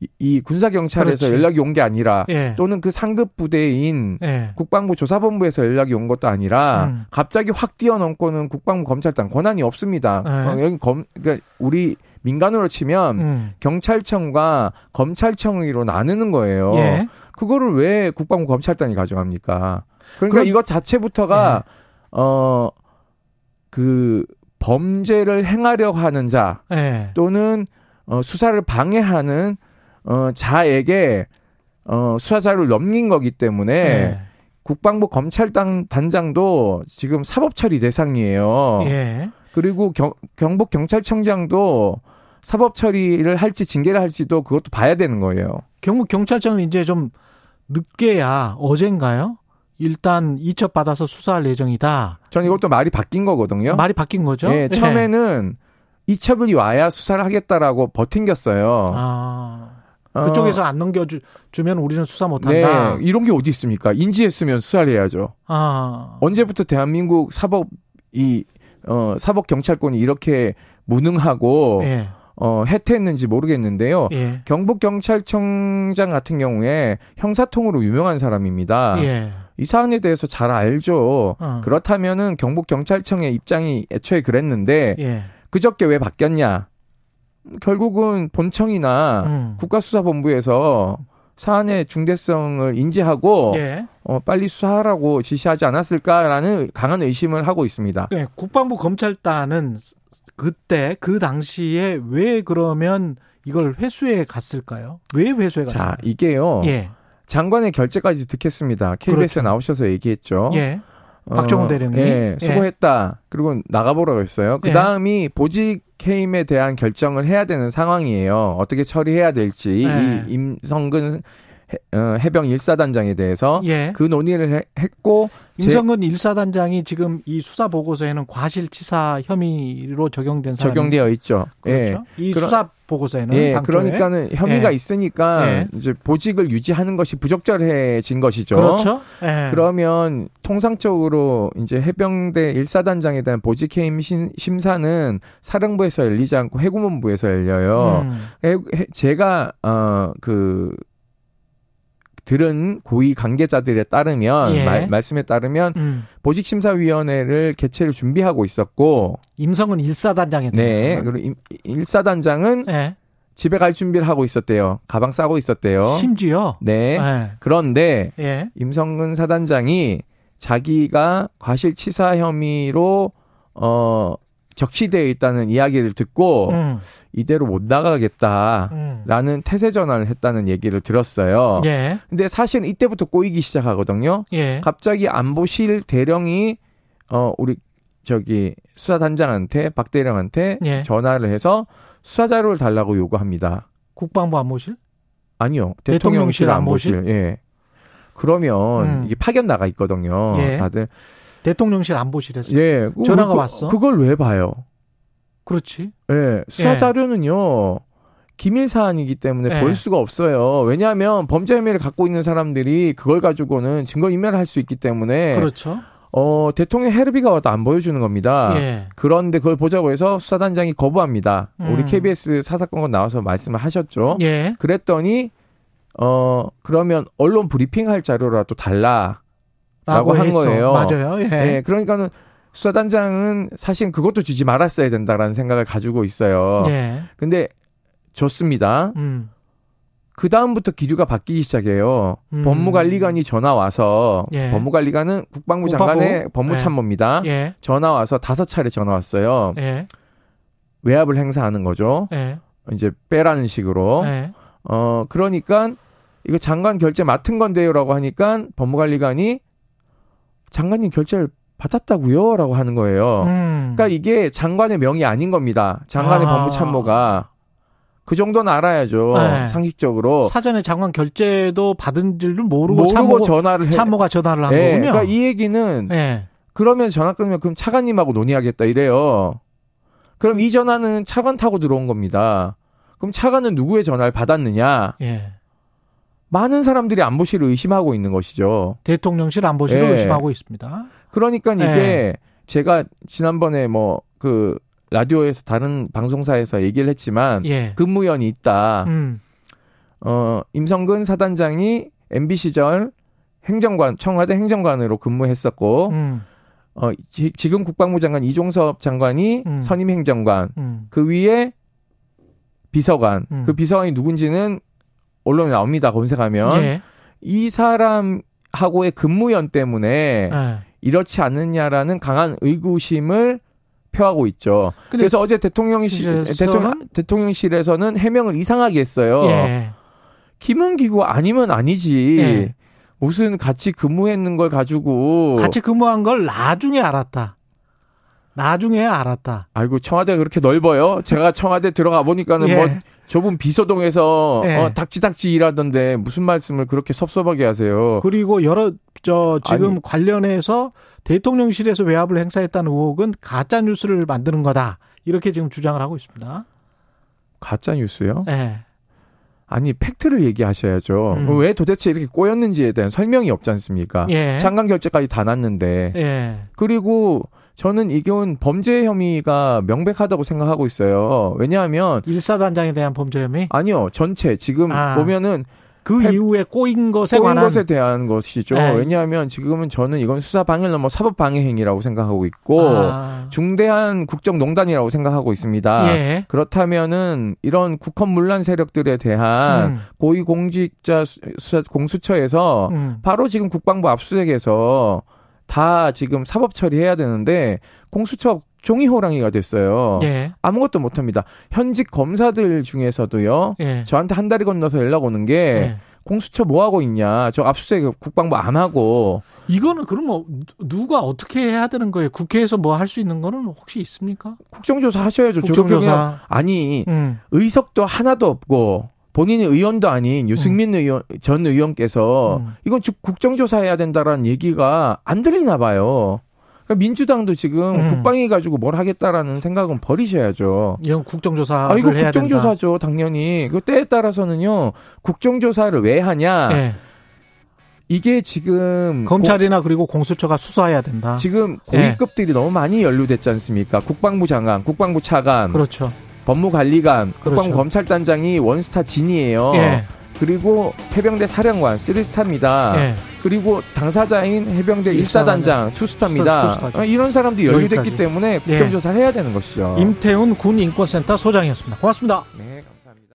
이, 이 군사 경찰에서 그렇지. 연락이 온 게 아니라 예. 또는 그 상급 부대인 예. 국방부 조사본부에서 연락이 온 것도 아니라 음. 갑자기 확 뛰어넘고는 국방부 검찰단 권한이 없습니다. 네. 어, 여기 검 그러니까 우리 민간으로 치면 음. 경찰청과 검찰청으로 나누는 거예요. 예. 그거를 왜 국방부 검찰단이 가져갑니까? 그러니까 그럼- 이것 자체부터가 네. 어그 범죄를 행하려고 하는 자 예. 또는 어, 수사를 방해하는 어, 자에게 어, 수사 자료를 넘긴 거기 때문에 예. 국방부 검찰단 단장도 지금 사법 처리 대상이에요. 예. 그리고 경, 경북 경찰청장도 사법 처리를 할지 징계를 할지도 그것도 봐야 되는 거예요. 경북 경찰청은 이제 좀 늦게야 어젠가요? 일단 이첩 받아서 수사할 예정이다. 전 이것도 말이 바뀐 거거든요. 말이 바뀐 거죠? 예, 처음에는 이첩이 와야 수사를 하겠다라고 버팅겼어요. 아. 어, 그쪽에서 안 넘겨주면 우리는 수사 네, 못한다. 이런 게 어디 있습니까? 인지했으면 수사를 해야죠. 아. 언제부터 대한민국 사법 이 어, 사법 경찰권이 이렇게 무능하고 예. 어, 해태했는지 모르겠는데요. 예. 경북 경찰청장 같은 경우에 형사통으로 유명한 사람입니다. 예. 이 사안에 대해서 잘 알죠. 어. 그렇다면은 경북 경찰청의 입장이 애초에 그랬는데 예. 그저께 왜 바뀌었냐? 결국은 본청이나 음. 국가수사본부에서 사안의 중대성을 인지하고 예. 어, 빨리 수사하라고 지시하지 않았을까라는 강한 의심을 하고 있습니다. 네, 국방부 검찰단은 그때 그 당시에 왜 그러면 이걸 회수해 갔을까요? 왜 회수해 갔을까요? 자, 이게요. 예. 장관의 결재까지 듣겠습니다. KBS에 그렇죠. 나오셔서 얘기했죠. 예. 박정훈 어, 대령이? 예, 예. 수고했다. 그리고 나가보라고 했어요. 그 예. 다음이 보직 해임에 대한 결정을 해야 되는 상황이에요. 어떻게 처리해야 될지 예. 이 임성근 해, 어, 해병 1사단장에 대해서 예. 그 논의를 해- 했고 제- 임성근 일사단장이 지금 이 수사 보고서에는 과실치사 혐의로 적용된 적용되어 있죠. 그렇죠. 예. 이 그러- 수사 보고서에는 예, 당초에. 그러니까는 혐의가 예. 있으니까 예. 이제 보직을 유지하는 것이 부적절해진 것이죠. 그렇죠. 예. 그러면 통상적으로 이제 해병대 1사단장에 대한 보직 해임 심- 심사는 사령부에서 열리지 않고 해군본부에서 열려요. 음. 해- 해- 제가 어그 들은 고위 관계자들에 따르면 예. 말, 말씀에 따르면 음. 보직심사위원회를 개최를 준비하고 있었고 임성근 일사단장에 네 그리고 임- 일사단장은 예. 집에 갈 준비를 하고 있었대요. 가방 싸고 있었대요. 심지어 네. 예. 그런데 예. 임성근 사단장이 자기가 과실치사 혐의로 어 적시되어 있다는 이야기를 듣고 음. 이대로 못 나가겠다라는 음. 태세 전환을 했다는 얘기를 들었어요. 예. 근데 사실은 이때부터 꼬이기 시작하거든요. 예. 갑자기 안보실 대령이 어 우리 저기 수사단장한테 박 대령한테 예. 전화를 해서 수사 자료를 달라고 요구합니다. 국방부 안보실? 아니요. 대통령실 대통령실 안보실. 예. 그러면 음. 이게 파견 나가 있거든요. 예. 다들 대통령실 안보실에서 예. 그- 전화가 그- 왔어. 그걸 왜 봐요? 그렇지. 예. 수사 예. 자료는요. 기밀 사안이기 때문에 예. 볼 수가 없어요. 왜냐하면 범죄 혐의를 갖고 있는 사람들이 그걸 가지고는 증거 인멸을 할수 있기 때문에 그렇죠. 어, 대통령 헤르비가 와도 안 보여주는 겁니다. 예. 그런데 그걸 보자고 해서 수사단장이 거부합니다. 음. 우리 KBS 사사건건 나와서 말씀을 하셨죠. 예. 그랬더니 어 그러면 언론 브리핑 할 자료라도 달라 라고 한 했어. 거예요. 맞아요. 예. 예, 그러니까는 수사단장은 사실 그것도 주지 말았어야 된다라는 생각을 가지고 있어요. 예. 근데 줬습니다. 음. 그 다음부터 기류가 바뀌기 시작해요. 음. 법무관리관이 전화 와서 예. 법무관리관은 국방부? 장관의 법무참모입니다. 예. 전화 와서 다섯 차례 전화 왔어요. 예. 외압을 행사하는 거죠. 예. 이제 빼라는 식으로. 예. 어 그러니까 이거 장관 결제 맡은 건데요라고 하니까 법무관리관이 장관님 결제를 받았다고요 라고 하는 거예요. 음. 그러니까 이게 장관의 명이 아닌 겁니다. 장관의 아. 법무참모가 그 정도는 알아야죠. 네. 상식적으로. 사전에 장관 결제도 받은 줄을 모르고, 모르고 참모, 전화를 해. 참모가 전화를 한 예, 거군요. 그러니까 이 얘기는 예. 그러면 전화 끊으면 그럼 차관님하고 논의하겠다 이래요. 그럼 이 전화는 차관 타고 들어온 겁니다. 그럼 차관은 누구의 전화를 받았느냐? 예. 많은 사람들이 안보실을 의심하고 있는 것이죠. 대통령실 안보실을 예. 의심하고 있습니다. 그러니까 이게 예. 제가 지난번에 뭐 그 라디오에서 다른 방송사에서 얘기를 했지만 예. 근무연이 있다. 음. 어, 임성근 사단장이 MB 시절 행정관 청와대 행정관으로 근무했었고 음. 어, 지, 금 국방부 장관 이종섭 장관이 음. 선임 행정관 음. 그 위에 비서관 음. 그 비서관이 누군지는 언론에 나옵니다 검색하면 예. 이 사람하고의 근무연 때문에 예. 이렇지 않느냐라는 강한 의구심을 표하고 있죠. 그래서 어제 대통령실? 대통령, 대통령실에서는 해명을 이상하게 했어요. 예. 김은기고 아니면 아니지. 예. 무슨 같이 근무했는 걸 가지고 같이 근무한 걸 나중에 알았다. 나중에 알았다. 아이고 청와대가 그렇게 넓어요. 제가 청와대 들어가 보니까는 예. 뭐 좁은 비서동에서 예. 어, 닥치닥치 일하던데 무슨 말씀을 그렇게 섭섭하게 하세요. 그리고 여러 저 지금 아니. 관련해서 대통령실에서 외압을 행사했다는 의혹은 가짜 뉴스를 만드는 거다. 이렇게 지금 주장을 하고 있습니다. 가짜 뉴스요? 예. 아니 팩트를 얘기하셔야죠. 음. 왜 도대체 이렇게 꼬였는지에 대한 설명이 없지 않습니까? 예. 장관 결제까지 다 났는데 예. 그리고 저는 이건 범죄 혐의가 명백하다고 생각하고 있어요. 왜냐하면 일사단장에 대한 범죄 혐의 아니요 전체 지금 아. 보면은 그 팩- 이후에 꼬인 것에 꼬인 관한 것에 대한 것이죠. 네. 왜냐하면 지금은 저는 이건 수사 방해를 넘어 사법 방해 행위라고 생각하고 있고 아. 중대한 국정농단이라고 생각하고 있습니다. 예. 그렇다면은 이런 국헌 문란 세력들에 대한 음. 고위공직자 수- 수사 공수처에서 음. 바로 지금 국방부 압수수색에서 다 지금 사법 처리해야 되는데 공수처 종이 호랑이가 됐어요. 예. 아무것도 못 합니다. 현직 검사들 중에서도요. 예. 저한테 한 달이 건너서 연락 오는 게 예. 공수처 뭐 하고 있냐? 저 압수수색 국방부 안 하고 이거는 그러면 누가 어떻게 해야 되는 거예요? 국회에서 뭐 할 수 있는 거는 혹시 있습니까? 국정조사 하셔야죠. 국정조사. 아니 음. 의석도 하나도 없고 본인이 의원도 아닌 유승민 의원 전 의원께서 음. 이건 즉 국정조사해야 된다라는 얘기가 안 들리나 봐요. 그러니까 민주당도 지금 음. 국방위 가지고 뭘 하겠다라는 생각은 버리셔야죠. 이건 국정조사를 아, 이거 해야 된다. 국정조사죠, 당연히. 그 때에 따라서는요, 국정조사를 왜 하냐. 예. 이게 지금. 검찰이나 그리고 공수처가 수사해야 된다. 고- 지금 예. 고위급들이 너무 많이 연루됐지 않습니까? 국방부 장관, 국방부 차관, 그렇죠. 법무관리관, 그렇죠. 국방부 검찰단장이 원스타 진이에요. 예. 그리고 해병대 사령관, 쓰리스타입니다. 예. 그리고 당사자인 해병대 일사단장, 투스타입니다. 투스타죠. 아, 이런 사람들이 연루됐기. 때문에 예. 국정조사를 해야 되는 것이죠. 임태훈 군 인권센터 소장이었습니다. 고맙습니다. 네.